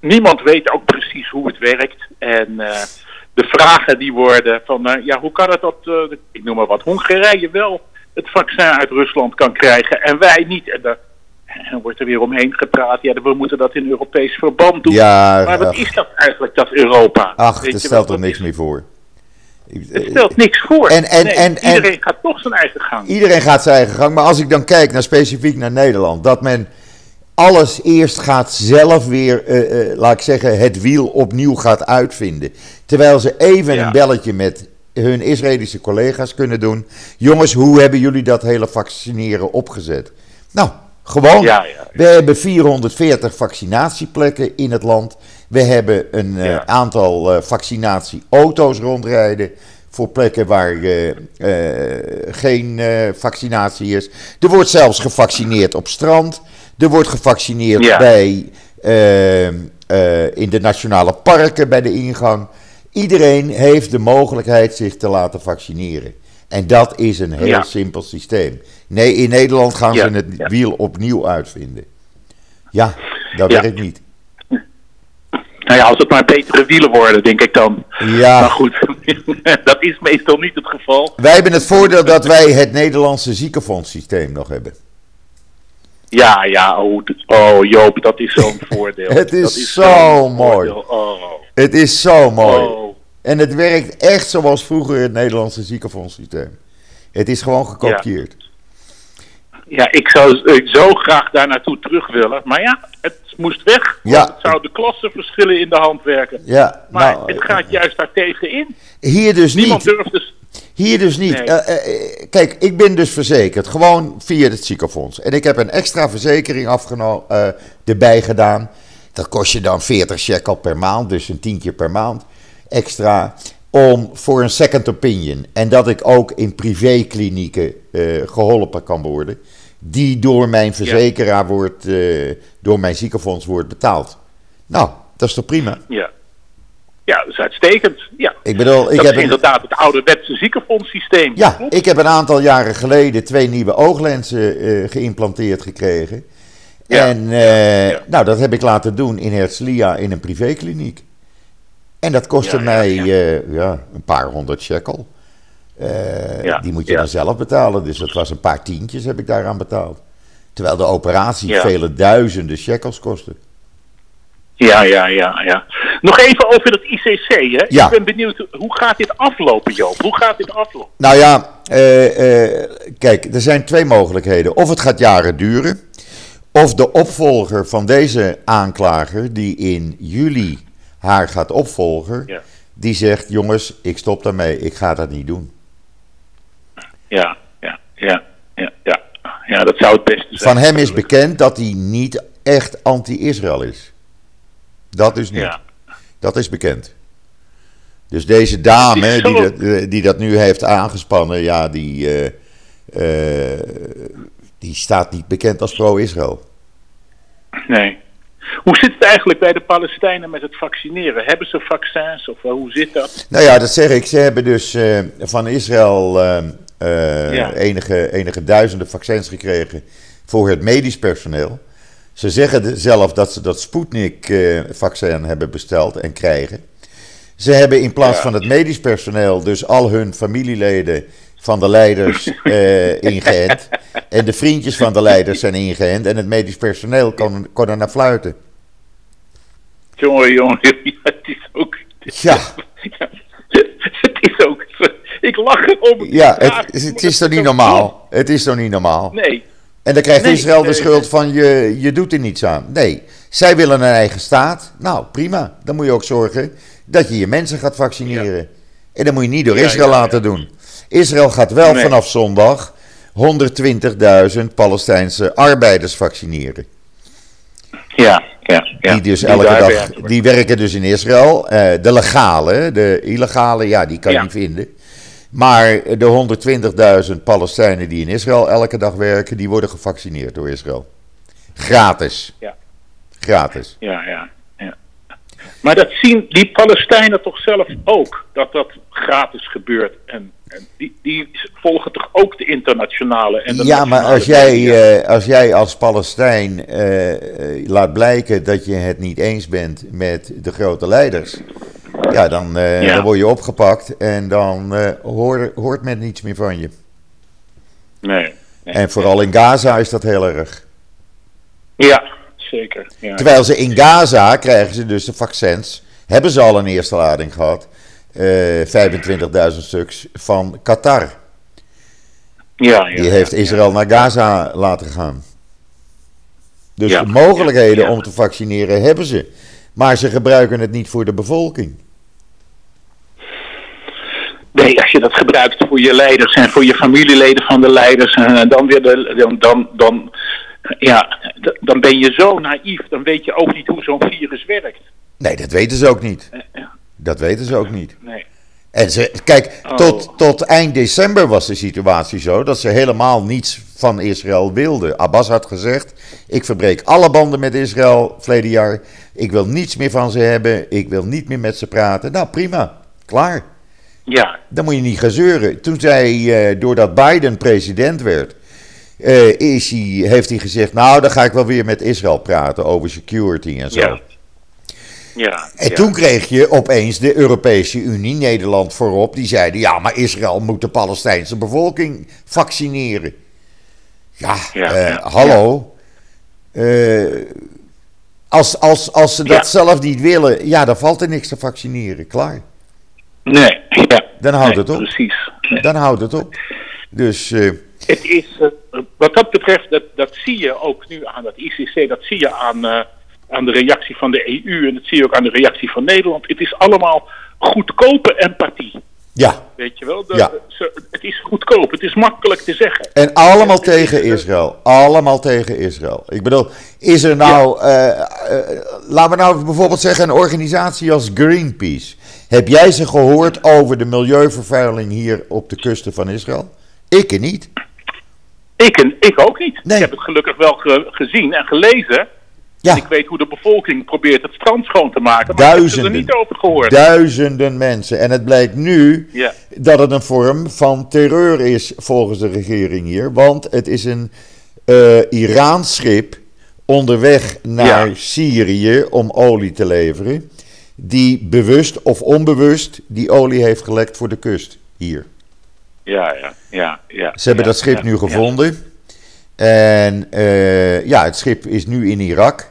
Speaker 2: niemand weet ook precies hoe het werkt. En eh, de vragen die worden van, eh, ja, hoe kan het dat, eh, ik noem maar wat, Hongarije wel het vaccin uit Rusland kan krijgen en wij niet. En daar en wordt er weer omheen gepraat, ja, we moeten dat in Europees verband doen.
Speaker 1: Ja,
Speaker 2: maar wat
Speaker 1: ach,
Speaker 2: is dat eigenlijk, dat Europa?
Speaker 1: ach er
Speaker 2: je
Speaker 1: stelt er
Speaker 2: dat
Speaker 1: niks
Speaker 2: is-
Speaker 1: meer voor.
Speaker 2: Het stelt niks voor.
Speaker 1: En- en-
Speaker 2: Nee,
Speaker 1: en- en-
Speaker 2: iedereen gaat toch zijn eigen gang.
Speaker 1: Iedereen gaat zijn eigen gang. Maar als ik dan kijk naar specifiek naar Nederland, dat men alles eerst gaat zelf weer, eh, eh, laat ik zeggen, het wiel opnieuw gaat uitvinden. Terwijl ze even
Speaker 2: Ja.
Speaker 1: een belletje met hun Israëlische collega's kunnen doen. Jongens, hoe hebben jullie dat hele vaccineren opgezet? Nou, gewoon.
Speaker 2: Ja, ja.
Speaker 1: We hebben 440 vaccinatieplekken in het land. We hebben een eh,
Speaker 2: Ja.
Speaker 1: aantal eh, vaccinatieauto's rondrijden. Voor plekken waar eh, eh, geen eh, vaccinatie is. Er wordt zelfs gevaccineerd op strand. Er wordt gevaccineerd
Speaker 2: Ja.
Speaker 1: bij, eh, eh, in de nationale parken bij de ingang. Iedereen heeft de mogelijkheid zich te laten vaccineren. En dat is een heel
Speaker 2: Ja.
Speaker 1: simpel systeem. Nee, in Nederland gaan
Speaker 2: Ja,
Speaker 1: ze het wiel opnieuw uitvinden. Ja, dat werkt niet.
Speaker 2: Nou ja, als het maar betere wielen worden, denk ik dan.
Speaker 1: Ja.
Speaker 2: Maar goed, *laughs* dat is meestal niet het geval.
Speaker 1: Wij hebben het voordeel dat wij het Nederlandse ziekenfondssysteem nog hebben.
Speaker 2: Ja, ja, oh, oh Joop, dat is zo'n *laughs* voordeel.
Speaker 1: Het is
Speaker 2: Dat
Speaker 1: zo
Speaker 2: zo'n
Speaker 1: mooi.
Speaker 2: Oh,
Speaker 1: Het is zo mooi.
Speaker 2: oh.
Speaker 1: En het werkt echt zoals vroeger het Nederlandse ziekenfondssysteem. Het is gewoon gekopieerd.
Speaker 2: Ja, ik zou ik zo graag daar naartoe terug willen. Maar ja, het moest weg. want
Speaker 1: Ja.
Speaker 2: Het zou de klassenverschillen in de hand werken.
Speaker 1: Ja,
Speaker 2: Maar
Speaker 1: nou,
Speaker 2: het gaat juist daar tegenin.
Speaker 1: hier dus
Speaker 2: Niemand
Speaker 1: niet.
Speaker 2: durft dus...
Speaker 1: Hier dus niet.
Speaker 2: Nee.
Speaker 1: Eh, eh, eh, kijk, ik ben dus verzekerd, gewoon via het ziekenfonds. En ik heb een extra verzekering afgeno- eh, erbij gedaan. Dat kost je dan 40 shekel per maand, dus een tientje per maand extra. Om voor een second opinion. En dat ik ook in privéklinieken eh, geholpen kan worden. Die door mijn verzekeraar wordt, eh, door mijn ziekenfonds wordt betaald. Nou, dat is toch prima?
Speaker 2: Ja, ja dat is uitstekend. Ja.
Speaker 1: Ik bedoel, ik
Speaker 2: dat
Speaker 1: heb
Speaker 2: is inderdaad het ouderwetse ziekenfondssysteem.
Speaker 1: Ja, ik heb een aantal jaren geleden twee nieuwe ooglenzen eh, geïmplanteerd gekregen.
Speaker 2: Ja,
Speaker 1: En
Speaker 2: ja.
Speaker 1: nou, dat heb ik laten doen in Herzliya in een privékliniek. En dat kostte
Speaker 2: Ja,
Speaker 1: mij
Speaker 2: ja.
Speaker 1: eh, ja, een paar honderd shekel. Eh, die moet je dan zelf betalen, dus dat was een paar tientjes heb ik daaraan betaald. Terwijl de operatie vele duizenden shekels kostte.
Speaker 2: Ja, ja, ja, ja. Nog even over dat ICC, hè?
Speaker 1: Ja.
Speaker 2: Ik ben benieuwd, hoe gaat dit aflopen, Joop? Hoe gaat dit aflopen?
Speaker 1: Nou ja, eh, kijk, er zijn twee mogelijkheden. Of het gaat jaren duren, of de opvolger van deze aanklager, die in juli haar gaat opvolgen,
Speaker 2: Ja.
Speaker 1: die zegt: Jongens, ik stop daarmee, ik ga dat niet doen.
Speaker 2: Ja, ja, ja, ja, ja. Ja, dat zou het beste zijn.
Speaker 1: Van hem is bekend dat hij niet echt anti-Israël is. Dat is niet.
Speaker 2: Ja,
Speaker 1: Dat is bekend. Dus deze dame die dat, eh, die dat nu heeft aangespannen, ja, die, eh, eh, die staat niet bekend als pro-Israël.
Speaker 2: nee. Hoe zit het eigenlijk bij de Palestijnen met het vaccineren? Hebben ze vaccins of hoe zit dat?
Speaker 1: Nou ja, dat zeg ik. Ze hebben dus eh, van Israël eh, eh,
Speaker 2: Ja.
Speaker 1: enige, enige duizenden vaccins gekregen voor het medisch personeel. Ze zeggen zelf dat ze dat Sputnik-vaccin hebben besteld en krijgen. Ze hebben in plaats
Speaker 2: Ja.
Speaker 1: van het medisch personeel dus al hun familieleden van de leiders eh ingeënt. En de vriendjes van de leiders zijn ingeënt. En het medisch personeel kon, kon er naar fluiten.
Speaker 2: Jongen, jongen, *laughs* het is ook...
Speaker 1: Ja. *laughs*
Speaker 2: Het is ook... Ik lach erom.
Speaker 1: Ja,
Speaker 2: Ja,
Speaker 1: het, het is toch niet normaal? Het is toch niet normaal?
Speaker 2: Nee.
Speaker 1: En dan krijgt
Speaker 2: Nee,
Speaker 1: Israël de schuld van je, je doet er niets aan. Nee, zij willen een eigen staat. Nou, prima. Dan moet je ook zorgen dat je je mensen gaat vaccineren. En dat moet je niet door Israël
Speaker 2: ja, ja.
Speaker 1: laten doen. Israël gaat wel
Speaker 2: Nee.
Speaker 1: vanaf zondag 120.000 Palestijnse arbeiders vaccineren.
Speaker 2: Ja, ja, ja.
Speaker 1: die dus
Speaker 2: Die
Speaker 1: elke dag,
Speaker 2: werken.
Speaker 1: die werken dus in Israël. Eh, de legale, de illegale, ja, die kan je
Speaker 2: Ja.
Speaker 1: niet vinden. Maar de 120.000 Palestijnen die in Israël elke dag werken, die worden gevaccineerd door Israël. Gratis.
Speaker 2: Ja.
Speaker 1: Gratis.
Speaker 2: Ja, ja. Maar dat zien die Palestijnen toch zelf ook, dat dat gratis gebeurt. En, en die, die volgen toch ook de internationale en de
Speaker 1: Ja, maar als jij, eh, als jij als Palestijn eh, eh, laat blijken dat je het niet eens bent met de grote leiders, ja, dan,
Speaker 2: Ja.
Speaker 1: dan word je opgepakt en dan eh, hoor, hoort men niets meer van je.
Speaker 2: Nee. nee.
Speaker 1: En vooral in Gaza is dat heel erg.
Speaker 2: Ja, zeker. Ja.
Speaker 1: Terwijl ze in Gaza krijgen ze dus de vaccins, hebben ze al een eerste lading gehad, eh 25.000 stuks van Qatar.
Speaker 2: Ja, ja,
Speaker 1: Die heeft Israël naar Gaza laten gaan. Dus de mogelijkheden om te vaccineren hebben ze. Maar ze gebruiken het niet voor de bevolking.
Speaker 2: Nee, als je dat gebruikt voor je leiders en voor je familieleden van de leiders, en dan weer de, dan, dan, dan, ja, dan ben je zo naïef. Dan weet je ook niet hoe zo'n virus werkt.
Speaker 1: Nee, dat weten ze ook niet.
Speaker 2: Eh, ja,
Speaker 1: Dat weten ze ook niet.
Speaker 2: Nee.
Speaker 1: En ze, kijk,
Speaker 2: Oh.
Speaker 1: tot, tot eind december was de situatie zo dat ze helemaal niets van Israël wilden. Abbas had gezegd: Ik verbreek alle banden met Israël verleden jaar. Ik wil niets meer van ze hebben. Ik wil niet meer met ze praten. Nou, prima. Klaar.
Speaker 2: Ja,
Speaker 1: Dan moet je niet gaan zeuren. Toen zij, eh, doordat Biden president werd, eh, is hij, heeft hij gezegd: Nou, dan ga ik wel weer met Israël praten over security en zo.
Speaker 2: ja. Ja,
Speaker 1: En
Speaker 2: ja.
Speaker 1: toen kreeg je opeens de Europese Unie, Nederland voorop, die zeiden: Ja, maar Israël moet de Palestijnse bevolking vaccineren. Ja,
Speaker 2: Ja,
Speaker 1: eh, hallo. Eh, als, als, als ze dat zelf niet willen, ja, dan valt er niks te vaccineren. Klaar.
Speaker 2: Nee, ja.
Speaker 1: Dan houdt
Speaker 2: Nee,
Speaker 1: het op.
Speaker 2: Precies. Nee.
Speaker 1: Dan houdt het op. Dus
Speaker 2: Het is, eh, wat dat betreft, dat, dat zie je ook nu aan het ICC, dat zie je aan, eh, aan de reactie van de EU en dat zie je ook aan de reactie van Nederland. Het is allemaal goedkope empathie.
Speaker 1: ja.
Speaker 2: Weet je wel? De-
Speaker 1: Ja.
Speaker 2: het is goedkoop, het is makkelijk te zeggen.
Speaker 1: En allemaal
Speaker 2: Ja,
Speaker 1: tegen
Speaker 2: is, eh,
Speaker 1: Israël. Allemaal tegen Israël. Ik bedoel, is er nou, eh, eh, laten we nou bijvoorbeeld zeggen, een organisatie als Greenpeace. Heb jij ze gehoord over de milieuvervuiling hier op de kusten van Israël? Ik niet.
Speaker 2: Ik, en, ik ook niet.
Speaker 1: Nee.
Speaker 2: Ik heb het gelukkig wel ge- gezien en gelezen.
Speaker 1: Ja,
Speaker 2: Ik weet hoe de bevolking probeert het strand schoon te maken, maar ik heb
Speaker 1: duizenden.
Speaker 2: er niet over gehoord.
Speaker 1: Duizenden mensen. En het blijkt nu
Speaker 2: Ja.
Speaker 1: dat het een vorm van terreur is volgens de regering hier. Want het is een eh Iraans schip onderweg naar
Speaker 2: Ja.
Speaker 1: Syrië om olie te leveren. Die bewust of onbewust die olie heeft gelekt voor de kust hier.
Speaker 2: Ja, ja, ja. ja
Speaker 1: Ze hebben
Speaker 2: ja,
Speaker 1: dat schip
Speaker 2: ja,
Speaker 1: nu gevonden. En eh, ja, het schip is nu in Irak.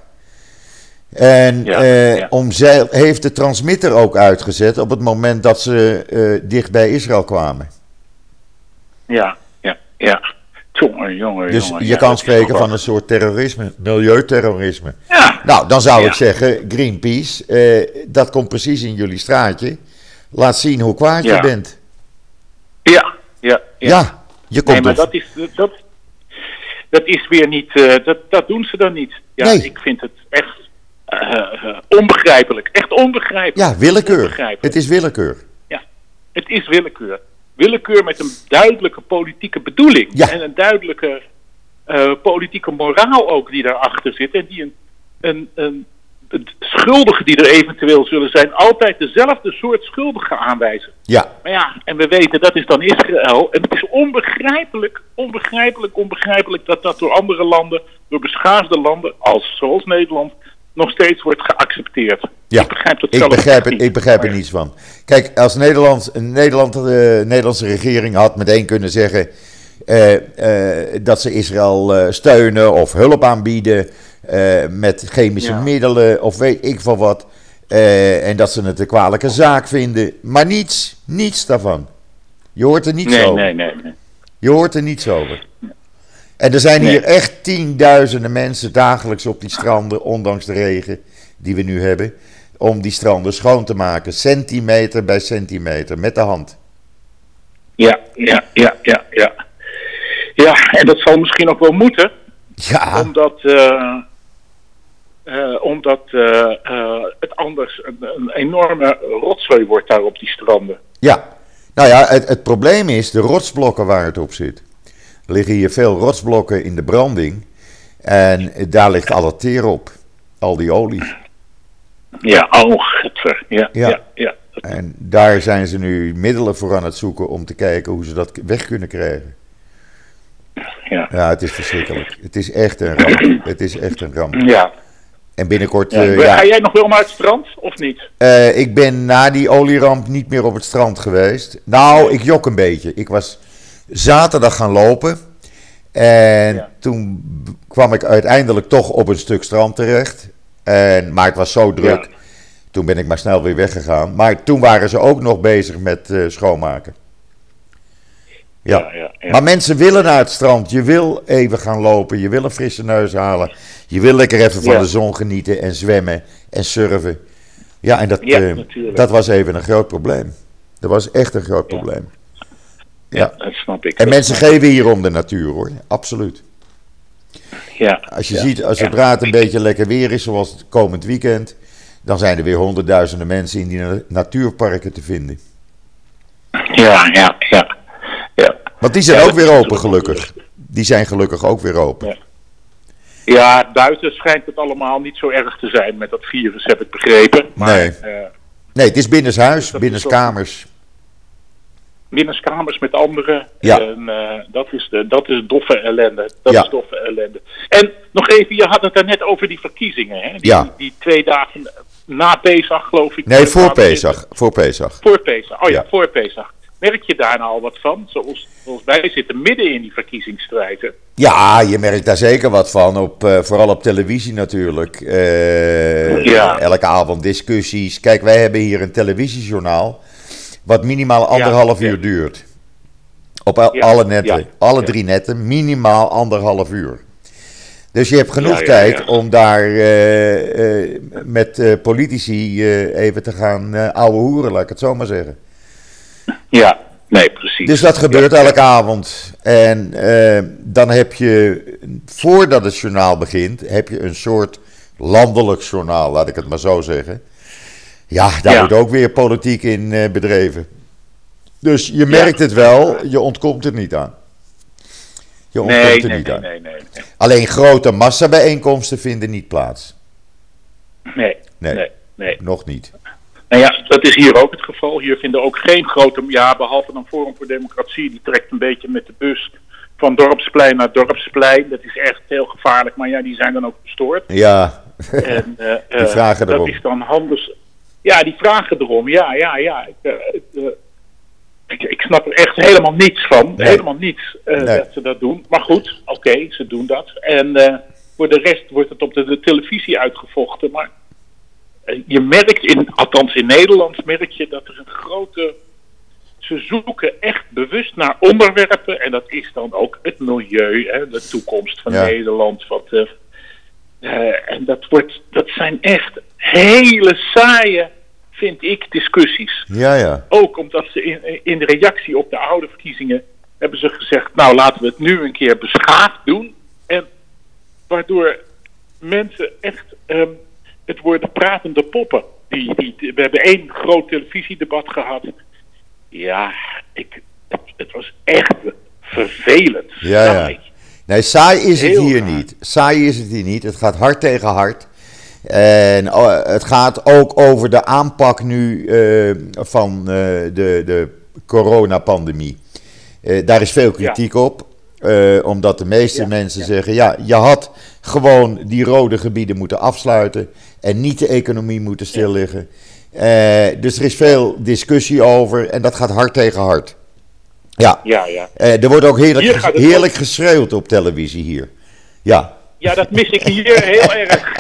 Speaker 1: En
Speaker 2: Ja,
Speaker 1: eh, omzeil heeft de transmitter ook uitgezet op het moment dat ze eh, dicht bij Israël kwamen.
Speaker 2: Ja, ja, ja. Jongen, jongen,
Speaker 1: Dus
Speaker 2: jongen.
Speaker 1: je kan spreken van een soort terrorisme, milieuterrorisme.
Speaker 2: Ja,
Speaker 1: Nou, dan zou ik zeggen, Greenpeace, eh, dat komt precies in jullie straatje. Laat zien hoe kwaad je bent.
Speaker 2: ja, ja.
Speaker 1: Je komt
Speaker 2: Nee, maar dat is, dat, dat is weer niet, eh, dat, dat doen ze dan niet. Ja,
Speaker 1: Nee.
Speaker 2: ik vind het echt eh, eh, onbegrijpelijk. Echt onbegrijpelijk.
Speaker 1: Ja, willekeur.
Speaker 2: Onbegrijpelijk.
Speaker 1: Het is willekeur.
Speaker 2: Ja, het is willekeur. Willekeur met een duidelijke politieke bedoeling.
Speaker 1: Ja.
Speaker 2: En een duidelijke politieke moraal ook die daarachter zit. En die een, een, een, schuldigen die er eventueel zullen zijn, altijd dezelfde soort schuldigen aanwijzen.
Speaker 1: Ja,
Speaker 2: Maar ja, en we weten dat is dan Israël. En het is onbegrijpelijk, onbegrijpelijk, onbegrijpelijk dat dat door andere landen, door beschaafde landen, als, zoals Nederland, nog steeds wordt geaccepteerd.
Speaker 1: Ja,
Speaker 2: ik begrijp dat
Speaker 1: ik begrijp, het, ik begrijp er niets van. Kijk, als Nederland, Nederland, eh, de Nederlandse regering had meteen kunnen zeggen eh, eh, dat ze Israël eh, steunen of hulp aanbieden eh, met chemische
Speaker 2: Ja.
Speaker 1: middelen of weet ik van wat. eh, en dat ze het een kwalijke zaak vinden. Maar niets, niets daarvan. Je hoort er niets
Speaker 2: Nee,
Speaker 1: over.
Speaker 2: nee, nee, nee.
Speaker 1: Je hoort er niets over. En er zijn
Speaker 2: Nee.
Speaker 1: hier echt tienduizenden mensen dagelijks op die stranden, ondanks de regen die we nu hebben, om die stranden schoon te maken, centimeter bij centimeter, met de hand.
Speaker 2: Ja, ja, ja, ja, ja. Ja, en dat zal misschien ook wel moeten,
Speaker 1: Ja,
Speaker 2: omdat, eh, eh, omdat eh, eh, het anders een, een enorme rotzooi wordt daar op die stranden.
Speaker 1: ja. Nou ja, het, het probleem is de rotsblokken waar het op zit. Er liggen hier veel rotsblokken in de branding en daar ligt al het teer op, al die olie.
Speaker 2: Ja, oh. Ja,
Speaker 1: Ja.
Speaker 2: ja, ja.
Speaker 1: En daar zijn ze nu middelen voor aan het zoeken om te kijken hoe ze dat weg kunnen krijgen.
Speaker 2: Ja.
Speaker 1: Ja, het is verschrikkelijk. Het is echt een ramp. *clears throat* Het is echt een ramp.
Speaker 2: ja.
Speaker 1: En binnenkort,
Speaker 2: ja.
Speaker 1: eh, ja,
Speaker 2: Ga jij nog wel naar het strand, of niet?
Speaker 1: Eh, ik ben na die olieramp niet meer op het strand geweest. Nou, ik jok een beetje. Ik was zaterdag gaan lopen. En
Speaker 2: Ja.
Speaker 1: toen kwam ik uiteindelijk toch op een stuk strand terecht. En, maar het was zo druk. Toen ben ik maar snel weer weggegaan. Maar toen waren ze ook nog bezig met eh, schoonmaken. Ja.
Speaker 2: Ja.
Speaker 1: Maar mensen willen naar het strand. Je wil even gaan lopen. Je wil een frisse neus halen. Je wil lekker even van de zon genieten en zwemmen en surfen. Ja, en dat, eh, dat was even een groot probleem. Dat was echt een groot probleem.
Speaker 2: Ja, dat snap ik.
Speaker 1: En mensen geven hier om de natuur hoor. Absoluut.
Speaker 2: Ja.
Speaker 1: Als je ziet, als zodra het een beetje lekker weer is, zoals het komend weekend, dan zijn er weer honderdduizenden mensen in die na- natuurparken te vinden.
Speaker 2: Ja, ja, ja.
Speaker 1: Want die zijn
Speaker 2: Ja,
Speaker 1: ook weer open, gelukkig. Die zijn gelukkig ook weer open.
Speaker 2: Ja. Ja, buiten schijnt het allemaal niet zo erg te zijn met dat virus, heb ik begrepen. Maar
Speaker 1: Nee.
Speaker 2: eh,
Speaker 1: Nee, het is binnenshuis,
Speaker 2: is
Speaker 1: binnenskamers.
Speaker 2: binnenskamers met anderen.
Speaker 1: Ja.
Speaker 2: En, eh, dat, is de, dat is doffe ellende. Dat
Speaker 1: Ja.
Speaker 2: is doffe ellende. En nog even, je had het daarnet over die verkiezingen. Hè? Die,
Speaker 1: Ja.
Speaker 2: die twee dagen na Pesach, geloof ik.
Speaker 1: Nee, voor. Pesach. Voor Pesach.
Speaker 2: Voor Pesach. Oh ja,
Speaker 1: Ja.
Speaker 2: voor Pesach. Merk je daar nou al wat van? Zoals, zoals wij zitten midden in die verkiezingsstrijd. hè?
Speaker 1: Ja, je merkt daar zeker wat van. Op, eh, vooral op televisie natuurlijk. Eh,
Speaker 2: Ja.
Speaker 1: Elke avond discussies. Kijk, wij hebben hier een televisiejournaal. Wat minimaal anderhalf
Speaker 2: ja.
Speaker 1: uur duurt. Op al- alle netten. alle drie netten. Minimaal anderhalf uur. Dus je hebt genoeg tijd om daar eh, met politici even te gaan ouwe hoeren, laat ik het zo maar zeggen.
Speaker 2: Ja, nee, precies.
Speaker 1: Dus dat gebeurt
Speaker 2: Ja, ja.
Speaker 1: elke avond. En eh, dan heb je, voordat het journaal begint, heb je een soort landelijk journaal, laat ik het maar zo zeggen. Ja, daar
Speaker 2: Ja.
Speaker 1: wordt ook weer politiek in eh, bedreven. Dus je merkt het wel, je ontkomt er niet aan. Je ontkomt
Speaker 2: Nee,
Speaker 1: er
Speaker 2: nee,
Speaker 1: niet
Speaker 2: nee,
Speaker 1: aan.
Speaker 2: nee, nee, nee.
Speaker 1: Alleen grote massabijeenkomsten vinden niet plaats.
Speaker 2: Nee,
Speaker 1: Nee.
Speaker 2: nee, nee.
Speaker 1: Nog niet.
Speaker 2: Nou ja, dat is hier ook het geval. Hier vinden ook geen grote, ja, behalve dan Forum voor Democratie, die trekt een beetje met de bus van dorpsplein naar dorpsplein. Dat is echt heel gevaarlijk, maar ja, die zijn dan ook gestoord.
Speaker 1: Ja, *laughs*
Speaker 2: En, eh,
Speaker 1: Die
Speaker 2: eh,
Speaker 1: vragen
Speaker 2: dat
Speaker 1: erom.
Speaker 2: is dan handels. Ja, die vragen erom. Ja, ja, ja. Ik, eh, ik, snap er echt helemaal niets van.
Speaker 1: Nee.
Speaker 2: Helemaal niets
Speaker 1: Nee.
Speaker 2: dat ze dat doen. Maar goed, oké, ze doen dat. En voor de rest wordt het op de, de televisie uitgevochten. Maar je merkt, in, althans in Nederland, merk je dat er een grote. Ze zoeken echt bewust naar onderwerpen. En dat is dan ook het milieu, hè, de toekomst van
Speaker 1: Ja.
Speaker 2: Nederland. Wat, eh, eh, en dat, wordt, dat zijn echt hele saaie, vind ik, discussies.
Speaker 1: ja, ja.
Speaker 2: Ook omdat ze in, in de reactie op de oude verkiezingen hebben ze gezegd, nou laten we het nu een keer beschaafd doen. En waardoor mensen echt, ehm, het worden pratende poppen. Die, die, we hebben één groot televisiedebat gehad. Ja, ik, het, het was echt vervelend.
Speaker 1: Ja, ja. Nee, saai is het hier
Speaker 2: raar.
Speaker 1: niet. Saai is het hier niet. Het gaat hard tegen hard. En oh, het gaat ook over de aanpak nu eh, van eh, de, de coronapandemie. Eh, daar is veel kritiek op. eh, omdat de meeste
Speaker 2: Ja,
Speaker 1: mensen
Speaker 2: ja.
Speaker 1: zeggen: ja, je had gewoon die rode gebieden moeten afsluiten. En niet de economie moeten stilliggen. Eh, dus er is veel discussie over. En dat gaat hard tegen hard. Ja,
Speaker 2: Ja, ja.
Speaker 1: eh, er wordt ook heerlijk, heerlijk geschreeuwd op televisie hier. Ja,
Speaker 2: Ja, dat mis ik hier heel erg.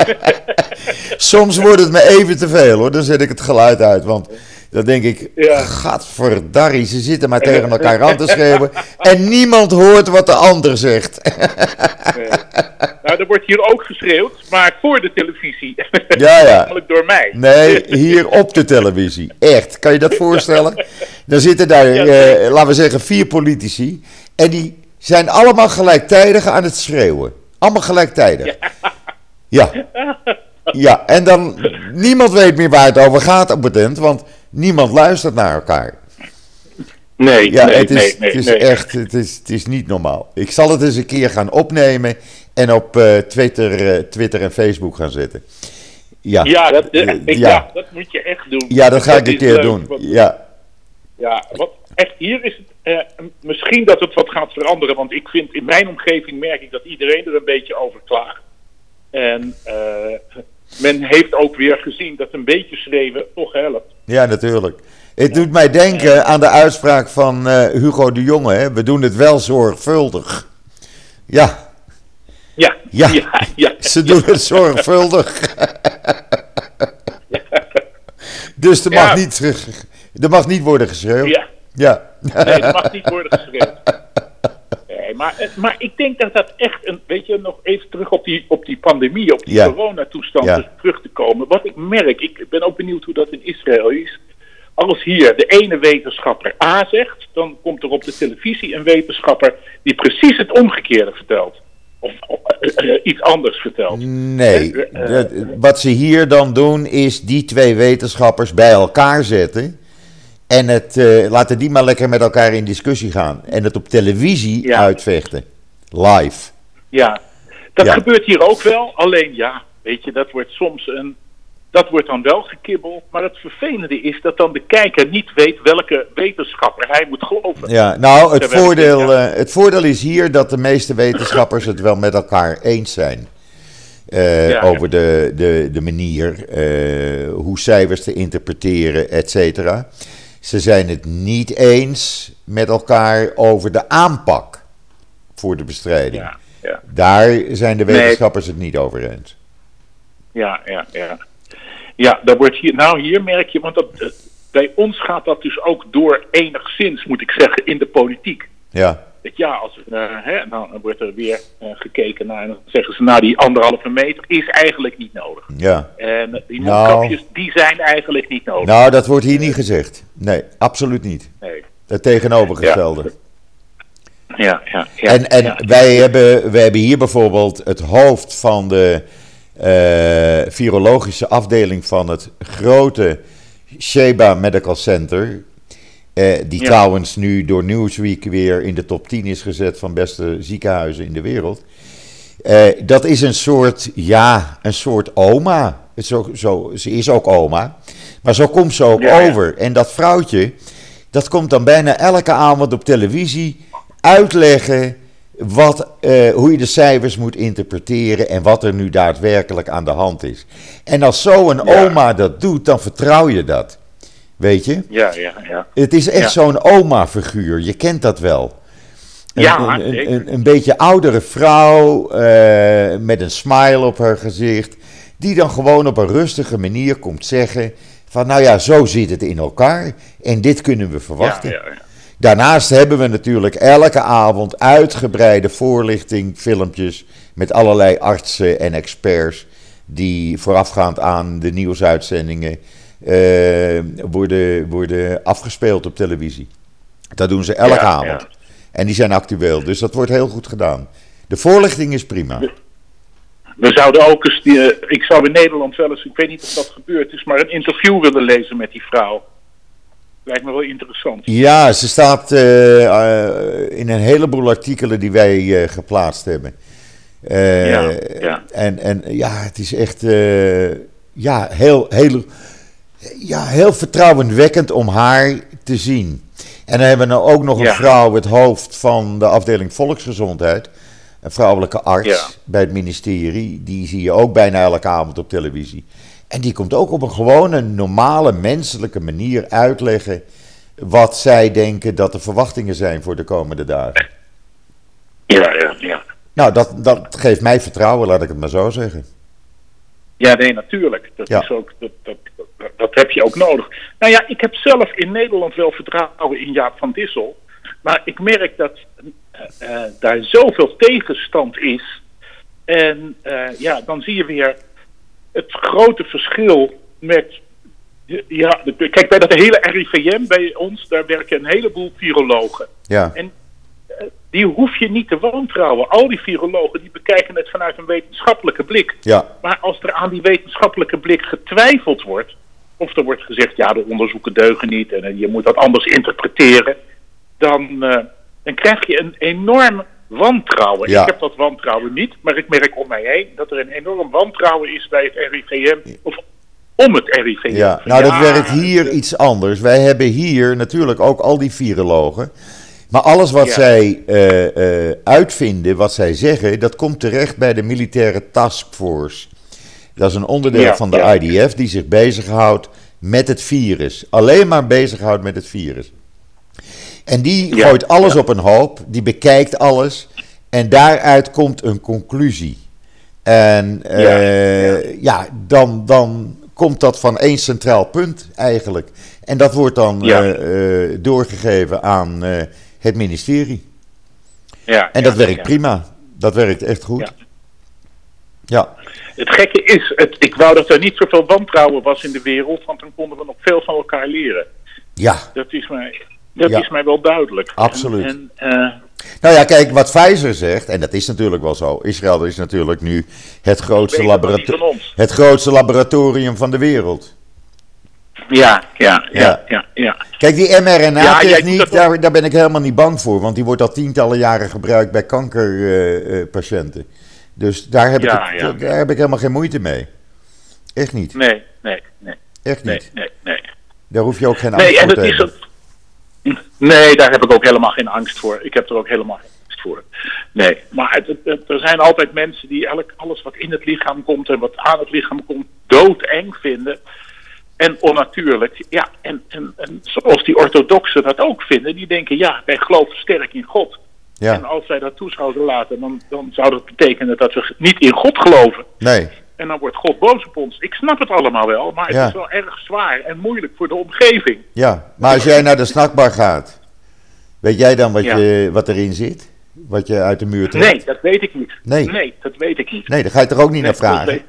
Speaker 2: *laughs*
Speaker 1: soms wordt het me even te veel hoor. Dan zet ik het geluid uit. Want dan denk ik,
Speaker 2: Ja.
Speaker 1: gadverdarrie, ze zitten maar tegen elkaar aan te schreeuwen. *laughs* En niemand hoort wat de ander zegt.
Speaker 2: Nee. Nou, er wordt hier ook geschreeuwd, maar voor de televisie.
Speaker 1: Ja, ja. *laughs*
Speaker 2: Namelijk door mij.
Speaker 1: Nee, hier op de televisie. Echt, kan je dat voorstellen? Dan zitten daar, eh, laten we zeggen, vier politici. En die zijn allemaal gelijktijdig aan het schreeuwen. Allemaal gelijktijdig. Ja. Ja, en dan niemand weet meer waar het over gaat op het eind, want niemand luistert naar elkaar.
Speaker 2: Nee,
Speaker 1: Ja,
Speaker 2: nee,
Speaker 1: het is,
Speaker 2: nee, nee.
Speaker 1: het is
Speaker 2: nee.
Speaker 1: echt, het is, het is niet normaal. Ik zal het eens een keer gaan opnemen en op eh, Twitter, eh, Twitter en Facebook gaan zetten. Ja,
Speaker 2: Ja, dat,
Speaker 1: Eh,
Speaker 2: ja.
Speaker 1: ja.
Speaker 2: dat moet je echt doen.
Speaker 1: Ja, dat ga ik een keer
Speaker 2: leuk,
Speaker 1: doen.
Speaker 2: want-
Speaker 1: Ja,
Speaker 2: Ja, wat, echt, hier is het misschien dat het wat gaat veranderen. Want ik vind, in mijn omgeving merk ik dat iedereen er een beetje over klaagt. En men heeft ook weer gezien dat een beetje schreeuwen toch helpt.
Speaker 1: ja, natuurlijk. Het doet mij denken aan de uitspraak van eh, Hugo de Jonge. Hè? We doen het wel zorgvuldig. Ja,
Speaker 2: Ja,
Speaker 1: Ja.
Speaker 2: ja, ja.
Speaker 1: ze doen het zorgvuldig. dus er mag, niet, er mag niet worden geschreeuwd.
Speaker 2: Ja.
Speaker 1: Ja.
Speaker 2: Nee, dat mag niet worden geschreven. Maar, eh, maar ik denk dat dat echt een, weet je, nog even terug op die, op die pandemie, op die
Speaker 1: Ja.
Speaker 2: coronatoestand
Speaker 1: Ja.
Speaker 2: dus terug te komen. Wat ik merk, ik ben ook benieuwd hoe dat in Israël is. Als hier de ene wetenschapper A zegt, dan komt er op de televisie een wetenschapper die precies het omgekeerde vertelt. Of, of, eh, eh, iets anders vertelt.
Speaker 1: Nee, dat- wat ze hier dan doen is die twee wetenschappers bij elkaar zetten. En het, eh, laten die maar lekker met elkaar in discussie gaan. En het op televisie
Speaker 2: Ja.
Speaker 1: uitvechten. Live.
Speaker 2: Ja, dat
Speaker 1: Ja.
Speaker 2: gebeurt hier ook wel. Alleen ja, weet je, dat wordt soms een. Dat wordt dan wel gekibbeld. Maar het vervelende is dat dan de kijker niet weet welke wetenschapper hij moet geloven.
Speaker 1: Ja, nou, het
Speaker 2: Terwijl
Speaker 1: voordeel,
Speaker 2: ja.
Speaker 1: eh, het voordeel is hier dat de meeste wetenschappers het wel met elkaar eens zijn. Eh,
Speaker 2: Ja,
Speaker 1: over de, de, de manier hoe cijfers te interpreteren, et cetera. Ze zijn het niet eens met elkaar over de aanpak voor de bestrijding.
Speaker 2: Ja, ja,
Speaker 1: Daar zijn de
Speaker 2: Nee.
Speaker 1: wetenschappers het niet over eens.
Speaker 2: ja, ja. Ja, ja daar wordt hier, nou hier merk je, want dat, eh, bij ons gaat dat dus ook door enigszins, moet ik zeggen, in de politiek.
Speaker 1: Ja,
Speaker 2: Dat ja, als, eh, hè, nou, dan wordt er weer eh, gekeken naar, en dan zeggen ze, nou die anderhalve meter is eigenlijk niet nodig.
Speaker 1: ja.
Speaker 2: En die
Speaker 1: Nou.
Speaker 2: mondkapjes, die zijn eigenlijk niet nodig.
Speaker 1: Nou, dat wordt hier niet gezegd. Nee, absoluut niet.
Speaker 2: Nee.
Speaker 1: Het tegenovergestelde.
Speaker 2: Ja, ja, ja.
Speaker 1: En, en
Speaker 2: ja.
Speaker 1: wij, hebben, wij hebben hier bijvoorbeeld het hoofd van de eh, virologische afdeling van het grote Sheba Medical Center. Eh, die
Speaker 2: Ja.
Speaker 1: trouwens nu door Newsweek weer in de top 10 is gezet van beste ziekenhuizen in de wereld. Eh, dat is een soort, ja, een soort oma. Zo, zo, ze is ook oma. Maar zo komt ze ook
Speaker 2: Ja, ja.
Speaker 1: over. En dat vrouwtje, dat komt dan bijna elke avond op televisie uitleggen wat, eh, hoe je de cijfers moet interpreteren en wat er nu daadwerkelijk aan de hand is. En als zo'n
Speaker 2: Ja.
Speaker 1: oma dat doet, dan vertrouw je dat. Weet je?
Speaker 2: Ja, ja, ja.
Speaker 1: Het is echt
Speaker 2: Ja.
Speaker 1: zo'n oma-figuur. Je kent dat wel. Een,
Speaker 2: Ja,
Speaker 1: een, een, een beetje oudere vrouw eh, met een smile op haar gezicht. Die dan gewoon op een rustige manier komt zeggen: van nou ja, zo zit het in elkaar. En dit kunnen we verwachten.
Speaker 2: Ja, ja, ja.
Speaker 1: Daarnaast hebben we natuurlijk elke avond uitgebreide voorlichting, filmpjes met allerlei artsen en experts die voorafgaand aan de nieuwsuitzendingen worden, worden afgespeeld op televisie. Dat doen ze elke
Speaker 2: Ja,
Speaker 1: avond.
Speaker 2: ja.
Speaker 1: En die zijn actueel, dus dat wordt heel goed gedaan. De voorlichting is prima.
Speaker 2: We zouden ook eens, die, eh, ik zou in Nederland wel eens, ik weet niet of dat gebeurd is, maar een interview willen lezen met die vrouw. Lijkt me wel interessant.
Speaker 1: Ja, ze staat eh, eh, in een heleboel artikelen die wij eh, geplaatst hebben. Eh,
Speaker 2: Ja, ja.
Speaker 1: En, en ja, het is echt eh, ja, heel, heel, ja, heel vertrouwenwekkend om haar te zien. En dan hebben we nou ook nog een vrouw, het hoofd van de afdeling Volksgezondheid. Een vrouwelijke arts
Speaker 2: Ja.
Speaker 1: bij het ministerie. Die zie je ook bijna elke avond op televisie. En die komt ook op een gewone, normale, menselijke manier uitleggen. wat zij denken dat de verwachtingen zijn voor de komende dagen.
Speaker 2: Ja, ja, ja.
Speaker 1: Nou, dat, dat geeft mij vertrouwen, laat ik het maar zo zeggen.
Speaker 2: Ja, nee, natuurlijk. Dat,
Speaker 1: Ja.
Speaker 2: is ook, dat, dat, dat, heb je ook nodig. Nou ja, ik heb zelf in Nederland wel vertrouwen in Jaap van Dissel. Maar ik merk dat eh, eh, daar zoveel tegenstand is. En eh, ja, dan zie je weer het grote verschil met. Ja, de- kijk, bij dat hele RIVM bij ons, daar werken een heleboel virologen.
Speaker 1: Ja,
Speaker 2: En die hoef je niet te wantrouwen. Al die virologen die bekijken het vanuit een wetenschappelijke blik.
Speaker 1: ja,
Speaker 2: Maar als er aan die wetenschappelijke blik getwijfeld wordt, of er wordt gezegd, ja, de onderzoeken deugen niet en eh, je moet dat anders interpreteren, dan, eh, dan krijg je een enorm wantrouwen.
Speaker 1: Ja.
Speaker 2: Ik heb dat wantrouwen niet, maar ik merk om mij heen dat er een enorm wantrouwen is bij het RIVM. Of om het RIVM.
Speaker 1: Ja, nou dat werkt hier iets anders. Wij hebben hier natuurlijk ook al die virologen. Maar alles wat
Speaker 2: Ja.
Speaker 1: zij eh, uitvinden, wat zij zeggen, dat komt terecht bij de militaire taskforce. Dat is een onderdeel
Speaker 2: Ja,
Speaker 1: van de
Speaker 2: ja.
Speaker 1: IDF die zich bezighoudt met het virus. Alleen maar bezighoudt met het virus. En die
Speaker 2: Ja,
Speaker 1: gooit alles op een hoop, die bekijkt alles. En daaruit komt een conclusie. En eh, ja, dan, dan komt dat van één centraal punt eigenlijk. En dat wordt dan eh, eh, doorgegeven aan het ministerie.
Speaker 2: Ja,
Speaker 1: En dat werkt prima. Dat werkt echt goed.
Speaker 2: Ja. Het gekke is, het, ik wou dat er niet zoveel wantrouwen was in de wereld, want dan konden we nog veel van elkaar leren.
Speaker 1: ja.
Speaker 2: Dat is mij, dat
Speaker 1: Ja.
Speaker 2: is mij wel duidelijk.
Speaker 1: Absoluut.
Speaker 2: En, en, eh,
Speaker 1: Nou ja, kijk, wat Pfizer zegt, en dat is natuurlijk wel zo. Israël is natuurlijk nu het grootste,
Speaker 2: Beter dan die
Speaker 1: laborato-
Speaker 2: van ons.
Speaker 1: het grootste laboratorium van de wereld.
Speaker 2: ja, ja,
Speaker 1: Ja.
Speaker 2: ja, ja, ja.
Speaker 1: Kijk, die mRNA-techniek, daar, daar ben ik helemaal niet bang voor. Want die wordt al tientallen jaren gebruikt bij kankerpatiënten. Dus daar heb,
Speaker 2: Ja,
Speaker 1: ik,
Speaker 2: ja.
Speaker 1: daar heb ik helemaal geen moeite mee. Echt niet.
Speaker 2: Nee, nee, nee,
Speaker 1: Echt niet.
Speaker 2: nee, nee.
Speaker 1: Daar hoef je ook geen angst
Speaker 2: Nee,
Speaker 1: voor te hebben.
Speaker 2: Nee, daar heb ik ook helemaal geen angst voor. Ik heb er ook helemaal geen angst voor. Nee, maar het, het- het- er zijn altijd mensen die elk, alles wat in het lichaam komt en wat aan het lichaam komt doodeng vinden. En onnatuurlijk. Ja, en, en, en zoals die orthodoxen dat ook vinden. Die denken, ja, wij geloven sterk in God. En als wij dat toe zouden laten, dan, dan zou dat betekenen dat we niet in God geloven.
Speaker 1: nee.
Speaker 2: En dan wordt God boos op ons. Ik snap het allemaal wel, maar het
Speaker 1: Ja.
Speaker 2: is wel erg zwaar en moeilijk voor de omgeving.
Speaker 1: Ja, maar als jij naar de snackbar gaat, weet jij dan wat,
Speaker 2: Ja.
Speaker 1: je, wat erin zit? Wat je uit de muur trekt?
Speaker 2: Nee, dat weet ik niet.
Speaker 1: Nee.
Speaker 2: dat weet ik niet.
Speaker 1: Nee, daar ga je toch ook niet
Speaker 2: Nee,
Speaker 1: naar vragen?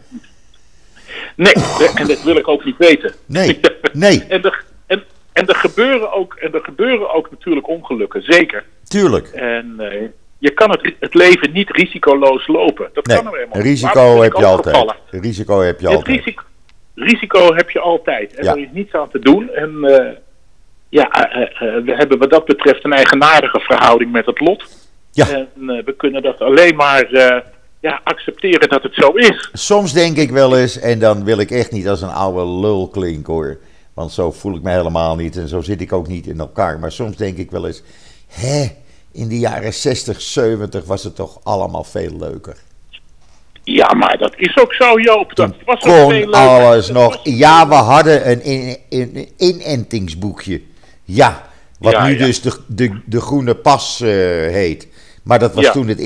Speaker 2: Nee, en dat wil ik ook niet weten.
Speaker 1: Nee, *laughs* nee.
Speaker 2: en, er, en, en, er gebeuren ook, en er gebeuren ook natuurlijk ongelukken, zeker.
Speaker 1: Tuurlijk.
Speaker 2: En eh, je kan het, het leven niet risicoloos lopen. Dat
Speaker 1: Nee,
Speaker 2: kan er helemaal niet. Maar
Speaker 1: risico heb je altijd. risico heb je
Speaker 2: Het
Speaker 1: altijd.
Speaker 2: risico, risico heb je altijd. En
Speaker 1: Ja.
Speaker 2: er is niets aan te doen. En eh, ja, eh, we hebben wat dat betreft een eigenaardige verhouding met het lot.
Speaker 1: Ja.
Speaker 2: En we kunnen dat alleen maar ja, accepteren dat het zo is.
Speaker 1: Soms denk ik wel eens, en dan wil ik echt niet als een oude lul klinken hoor. Want zo voel ik me helemaal niet en zo zit ik ook niet in elkaar. Maar soms denk ik wel eens, hè, in de jaren 60, 70 was het toch allemaal veel leuker.
Speaker 2: Ja, maar dat is ook zo, Joop. Dat
Speaker 1: Toen
Speaker 2: was ook veel leuker.
Speaker 1: alles
Speaker 2: Dat
Speaker 1: nog. Ja, we hadden een in- in- inentingsboekje. Ja, wat
Speaker 2: Ja,
Speaker 1: nu
Speaker 2: ja.
Speaker 1: dus de, de, de groene pas eh, heet. Maar dat was
Speaker 2: Ja,
Speaker 1: toen het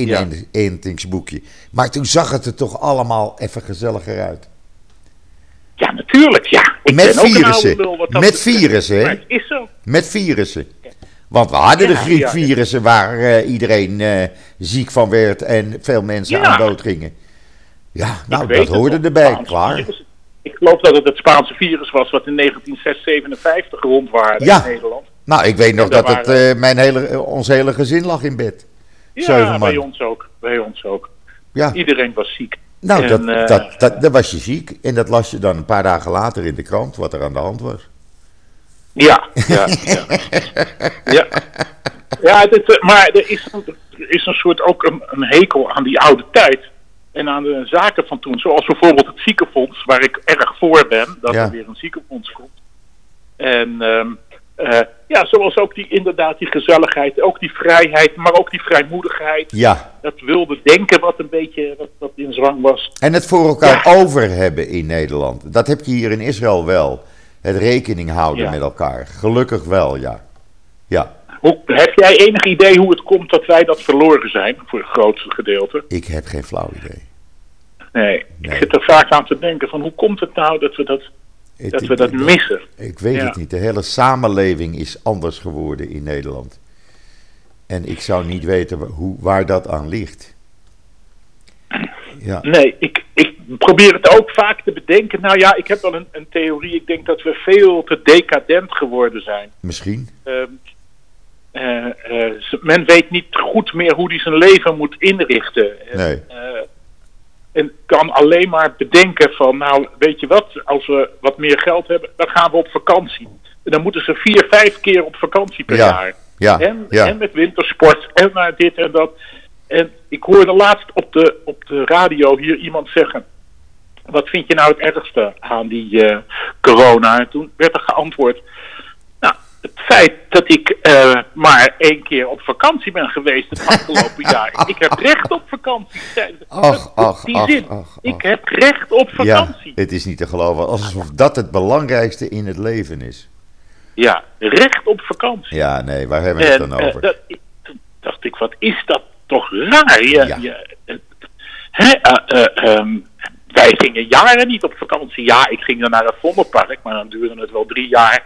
Speaker 1: inentingsboekje. Maar toen zag het er toch allemaal even gezelliger uit.
Speaker 2: Ja, natuurlijk, ja. Ik
Speaker 1: Met virussen.
Speaker 2: lul wat dat
Speaker 1: Met virussen, hè? Met virussen. Want we hadden
Speaker 2: Ja,
Speaker 1: de griepvirussen waar eh, iedereen eh, ziek van werd en veel mensen
Speaker 2: Ja.
Speaker 1: aan dood gingen. Ja, nou, dat hoorde erbij,
Speaker 2: Spaanse
Speaker 1: klaar.
Speaker 2: virus. Ik geloof dat het het Spaanse virus was wat in 1957 rondwaarde
Speaker 1: Ja.
Speaker 2: in Nederland.
Speaker 1: Nou, ik weet nog dat het, eh, mijn hele, ons hele gezin lag in bed.
Speaker 2: Ja, bij ons ook. Bij ons ook.
Speaker 1: Ja,
Speaker 2: Iedereen was ziek.
Speaker 1: nou,
Speaker 2: En,
Speaker 1: dat, dat, dat, dan was je ziek. En dat las je dan een paar dagen later in de krant, wat er aan de hand was.
Speaker 2: Ja, ja, ja. *laughs* ja. ja dit, eh, maar er is, een, er is een soort ook een, een hekel aan die oude tijd. En aan de zaken van toen. Zoals bijvoorbeeld het ziekenfonds, waar ik erg voor ben. Dat
Speaker 1: Ja.
Speaker 2: er weer een ziekenfonds komt. En ehm, eh, ja, zoals ook die inderdaad die gezelligheid. Ook die vrijheid, maar ook die vrijmoedigheid.
Speaker 1: Ja,
Speaker 2: Dat wilde denken wat een beetje wat, wat in zwang was.
Speaker 1: en het voor elkaar over hebben in Nederland. Dat heb je hier in Israël wel. Het rekening houden
Speaker 2: Ja.
Speaker 1: met elkaar. Gelukkig wel, ja. Ja,
Speaker 2: Hoe, heb jij enig idee hoe het komt dat wij dat verloren zijn? Voor het grootste gedeelte.
Speaker 1: ik heb geen flauw idee.
Speaker 2: Nee,
Speaker 1: Nee.
Speaker 2: ik zit er vaak aan te denken van hoe komt het nou dat we dat,
Speaker 1: Het-
Speaker 2: dat, we dat missen?
Speaker 1: Ik weet
Speaker 2: Ja.
Speaker 1: het niet. De hele samenleving is anders geworden in Nederland. En ik zou niet weten hoe, waar dat aan ligt. Ja,
Speaker 2: Nee, ik, ik probeer het ook vaak te bedenken. Nou ja, ik heb wel een, een theorie. Ik denk dat we veel te decadent geworden zijn.
Speaker 1: misschien.
Speaker 2: Ehm, eh, eh, men weet niet goed meer hoe hij zijn leven moet inrichten.
Speaker 1: Nee.
Speaker 2: eh, en kan alleen maar bedenken van, nou, weet je wat, als we wat meer geld hebben, dan gaan we op vakantie. En dan moeten ze vier, vijf keer op vakantie per
Speaker 1: Ja,
Speaker 2: jaar.
Speaker 1: Ja,
Speaker 2: En,
Speaker 1: ja.
Speaker 2: en met wintersport en naar dit en dat. En ik hoorde laatst op de, op de radio hier iemand zeggen. Wat vind je nou het ergste aan die uh, corona? En toen werd er geantwoord. Nou, het feit dat ik uh, maar één keer op vakantie ben geweest het afgelopen *laughs* jaar. Ik heb recht op vakantie.
Speaker 1: Ach,
Speaker 2: die zin. Ach, ach, ik heb recht op vakantie.
Speaker 1: Ja, het is niet te geloven. Alsof dat het belangrijkste in het leven is.
Speaker 2: Ja, recht op vakantie.
Speaker 1: Ja, nee, waar hebben we het dan over?
Speaker 2: Uh, dat, toen dacht ik, wat is dat toch raar? Je, ja. je, hè, um, wij gingen jaren niet op vakantie. Ja, ik ging dan naar het Vondelpark, maar dan duurde het wel drie jaar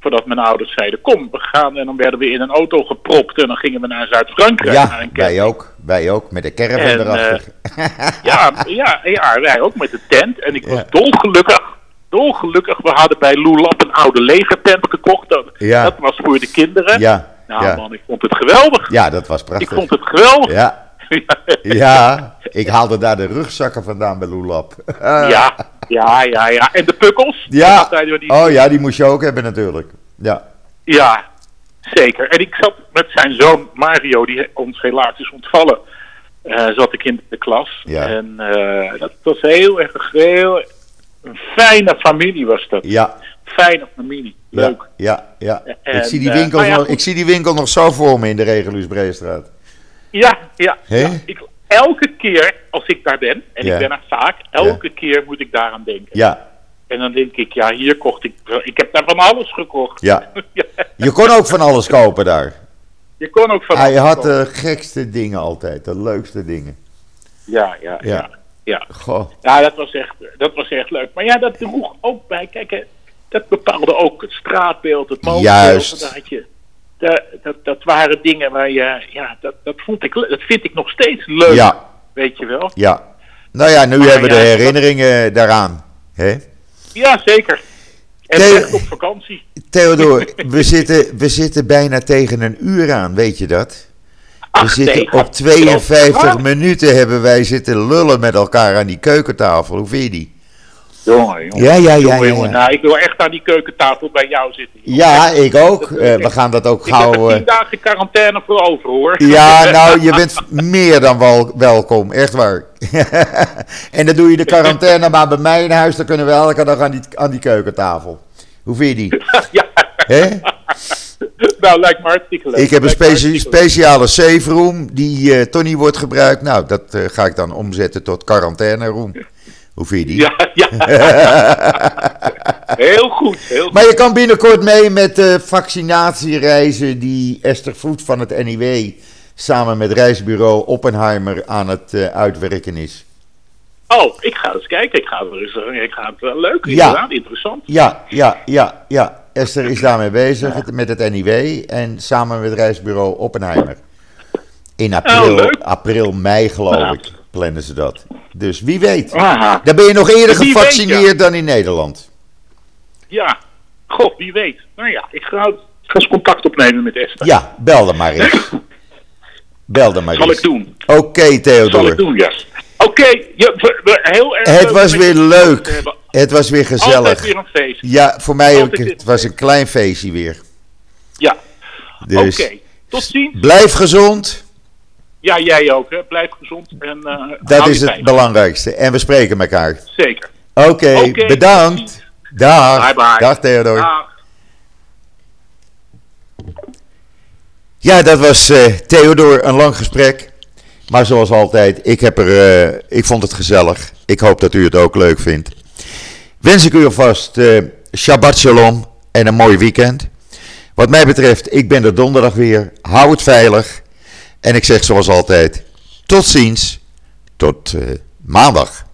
Speaker 2: voordat mijn ouders zeiden: Kom, we gaan. En dan werden we in een auto gepropt en dan gingen we naar Zuid-Frankrijk.
Speaker 1: Ja, wij ook. Wij ook, met de caravan en, erachter.
Speaker 2: Uh, ja, ja, ja, wij ook met de tent. En ik was dolgelukkig. Dolgelukkig. We hadden bij Lulap een oude legertent gekocht. Dat,
Speaker 1: ja.
Speaker 2: dat was voor de kinderen.
Speaker 1: Ja.
Speaker 2: Nou
Speaker 1: ja.
Speaker 2: man, ik vond het geweldig.
Speaker 1: Ja, dat was prachtig.
Speaker 2: Ik vond het geweldig.
Speaker 1: Ja. *laughs* ja, ik haalde daar de rugzakken vandaan bij Lulap. *laughs*
Speaker 2: ja, ja, ja, ja. En de pukkels?
Speaker 1: Ja. Die... Oh ja, die moest je ook hebben natuurlijk. Ja.
Speaker 2: Ja, zeker. En ik zat met zijn zoon Mario, die ons helaas is ontvallen, uh, zat ik in de klas.
Speaker 1: Ja.
Speaker 2: En uh, dat was heel erg, heel, een fijne familie was dat.
Speaker 1: Ja.
Speaker 2: Fijne familie. Leuk.
Speaker 1: Ja, ja. ja.
Speaker 2: En,
Speaker 1: ik, zie die winkel
Speaker 2: uh, ja,
Speaker 1: nog, ik zie die winkel nog zo voor me in de Regulus Breestraat.
Speaker 2: Ja, ja. Ik, elke keer als ik daar ben, en ik ben er vaak, elke keer moet ik daaraan denken.
Speaker 1: Ja,
Speaker 2: En dan denk ik, ja, hier kocht ik, ik heb daar van alles gekocht.
Speaker 1: ja. *laughs* Je kon ook van alles kopen daar.
Speaker 2: Je kon ook van
Speaker 1: Hij
Speaker 2: alles
Speaker 1: had
Speaker 2: kopen.
Speaker 1: de gekste dingen altijd, de leukste dingen.
Speaker 2: Ja, ja,
Speaker 1: Ja.
Speaker 2: ja.
Speaker 1: Goh.
Speaker 2: Ja, dat was, echt, dat was echt leuk. Maar ja, dat droeg ook bij. Kijk, hè, dat bepaalde ook het straatbeeld, het.
Speaker 1: Juist.
Speaker 2: Dat, je, dat, dat, dat waren dingen waar je, ja, dat, dat, vond ik, dat vind ik nog steeds leuk.
Speaker 1: Ja,
Speaker 2: Weet je wel?
Speaker 1: ja. Nou ja, nu
Speaker 2: Maar
Speaker 1: hebben we de herinneringen daaraan. Hè?
Speaker 2: Ja, zeker. En
Speaker 1: Theo-
Speaker 2: echt op vakantie.
Speaker 1: Theodor, *laughs* we zitten, we zitten bijna tegen een uur aan, weet je dat? We zitten
Speaker 2: nee,
Speaker 1: op
Speaker 2: gaat-
Speaker 1: 52
Speaker 2: Ah,
Speaker 1: minuten hebben wij zitten lullen met elkaar aan die keukentafel. Hoe vind je die?
Speaker 2: Jongen, jongen.
Speaker 1: Ja, ja, ja,
Speaker 2: Jongen. Nou, ik wil echt aan die keukentafel bij jou zitten. jongen.
Speaker 1: Ja, ik ook. Eh, we gaan dat ook
Speaker 2: Ik heb er
Speaker 1: gauw...
Speaker 2: tien
Speaker 1: eh,
Speaker 2: dagen quarantaine voor over, hoor.
Speaker 1: Ja, *laughs* nou, je bent meer dan wel, welkom, echt waar. *laughs* en dan doe je de quarantaine maar bij mij in huis, dan kunnen we elke dag aan die, aan die keukentafel. Hoe vind je die? *laughs*
Speaker 2: ja.
Speaker 1: Hè?
Speaker 2: nou, lijkt me hartstikke leuk.
Speaker 1: Ik heb een speciale safe room die toch niet wordt gebruikt. Nou, dat ga ik dan omzetten tot quarantaine room. Hoe vind je die?
Speaker 2: Ja, ja. *laughs* heel goed, heel goed.
Speaker 1: Maar je kan binnenkort mee met de vaccinatiereizen die Esther Voet van het NIW samen met reisbureau Oppenheimer aan het eh, uitwerken is.
Speaker 2: Oh, ik ga eens kijken. Ik ga, er eens, eh, ik ga het wel leuk,
Speaker 1: Ja.
Speaker 2: inderdaad, interessant.
Speaker 1: Ja, ja, ja, ja. Esther is daarmee bezig met het NIW en samen met reisbureau Oppenheimer. In april,
Speaker 2: leuk.
Speaker 1: april mei geloof
Speaker 2: Ja.
Speaker 1: ik, plannen ze dat. Dus wie weet.
Speaker 2: Aha.
Speaker 1: Dan ben je nog eerder
Speaker 2: Wie weet,
Speaker 1: gevaccineerd dan in Nederland.
Speaker 2: Ja, god, wie weet. Nou ja, ik ga, ik ga eens contact opnemen met Esther.
Speaker 1: Ja, bel dan maar eens. *laughs* Bel dan maar
Speaker 2: Zal
Speaker 1: eens.
Speaker 2: ik doen.
Speaker 1: Oké,
Speaker 2: Zal
Speaker 1: Theodor.
Speaker 2: ik doen, ja. Oké, ja, we- heel erg
Speaker 1: Het
Speaker 2: leuk
Speaker 1: was weer leuk. Het was weer
Speaker 2: Altijd
Speaker 1: gezellig.
Speaker 2: weer een feest.
Speaker 1: Ja, voor mij ook.
Speaker 2: Altijd
Speaker 1: Het was een klein feestje weer.
Speaker 2: Ja,
Speaker 1: Dus
Speaker 2: oké. Tot ziens.
Speaker 1: blijf gezond.
Speaker 2: Ja, jij ook, hè. Blijf gezond. En, eh,
Speaker 1: Dat is het belangrijkste. En we spreken elkaar.
Speaker 2: Zeker.
Speaker 1: Oké, bedankt. Dag.
Speaker 2: Bye bye.
Speaker 1: Dag Theodor.
Speaker 2: Dag.
Speaker 1: Ja, dat was eh, Theodor, een lang gesprek. Maar zoals altijd, ik, heb er, eh, ik vond het gezellig. Ik hoop dat u het ook leuk vindt. Wens ik u alvast eh, Shabbat Shalom en een mooi weekend. Wat mij betreft, ik ben er donderdag weer. Hou het veilig. En ik zeg zoals altijd, tot ziens. Tot eh, maandag.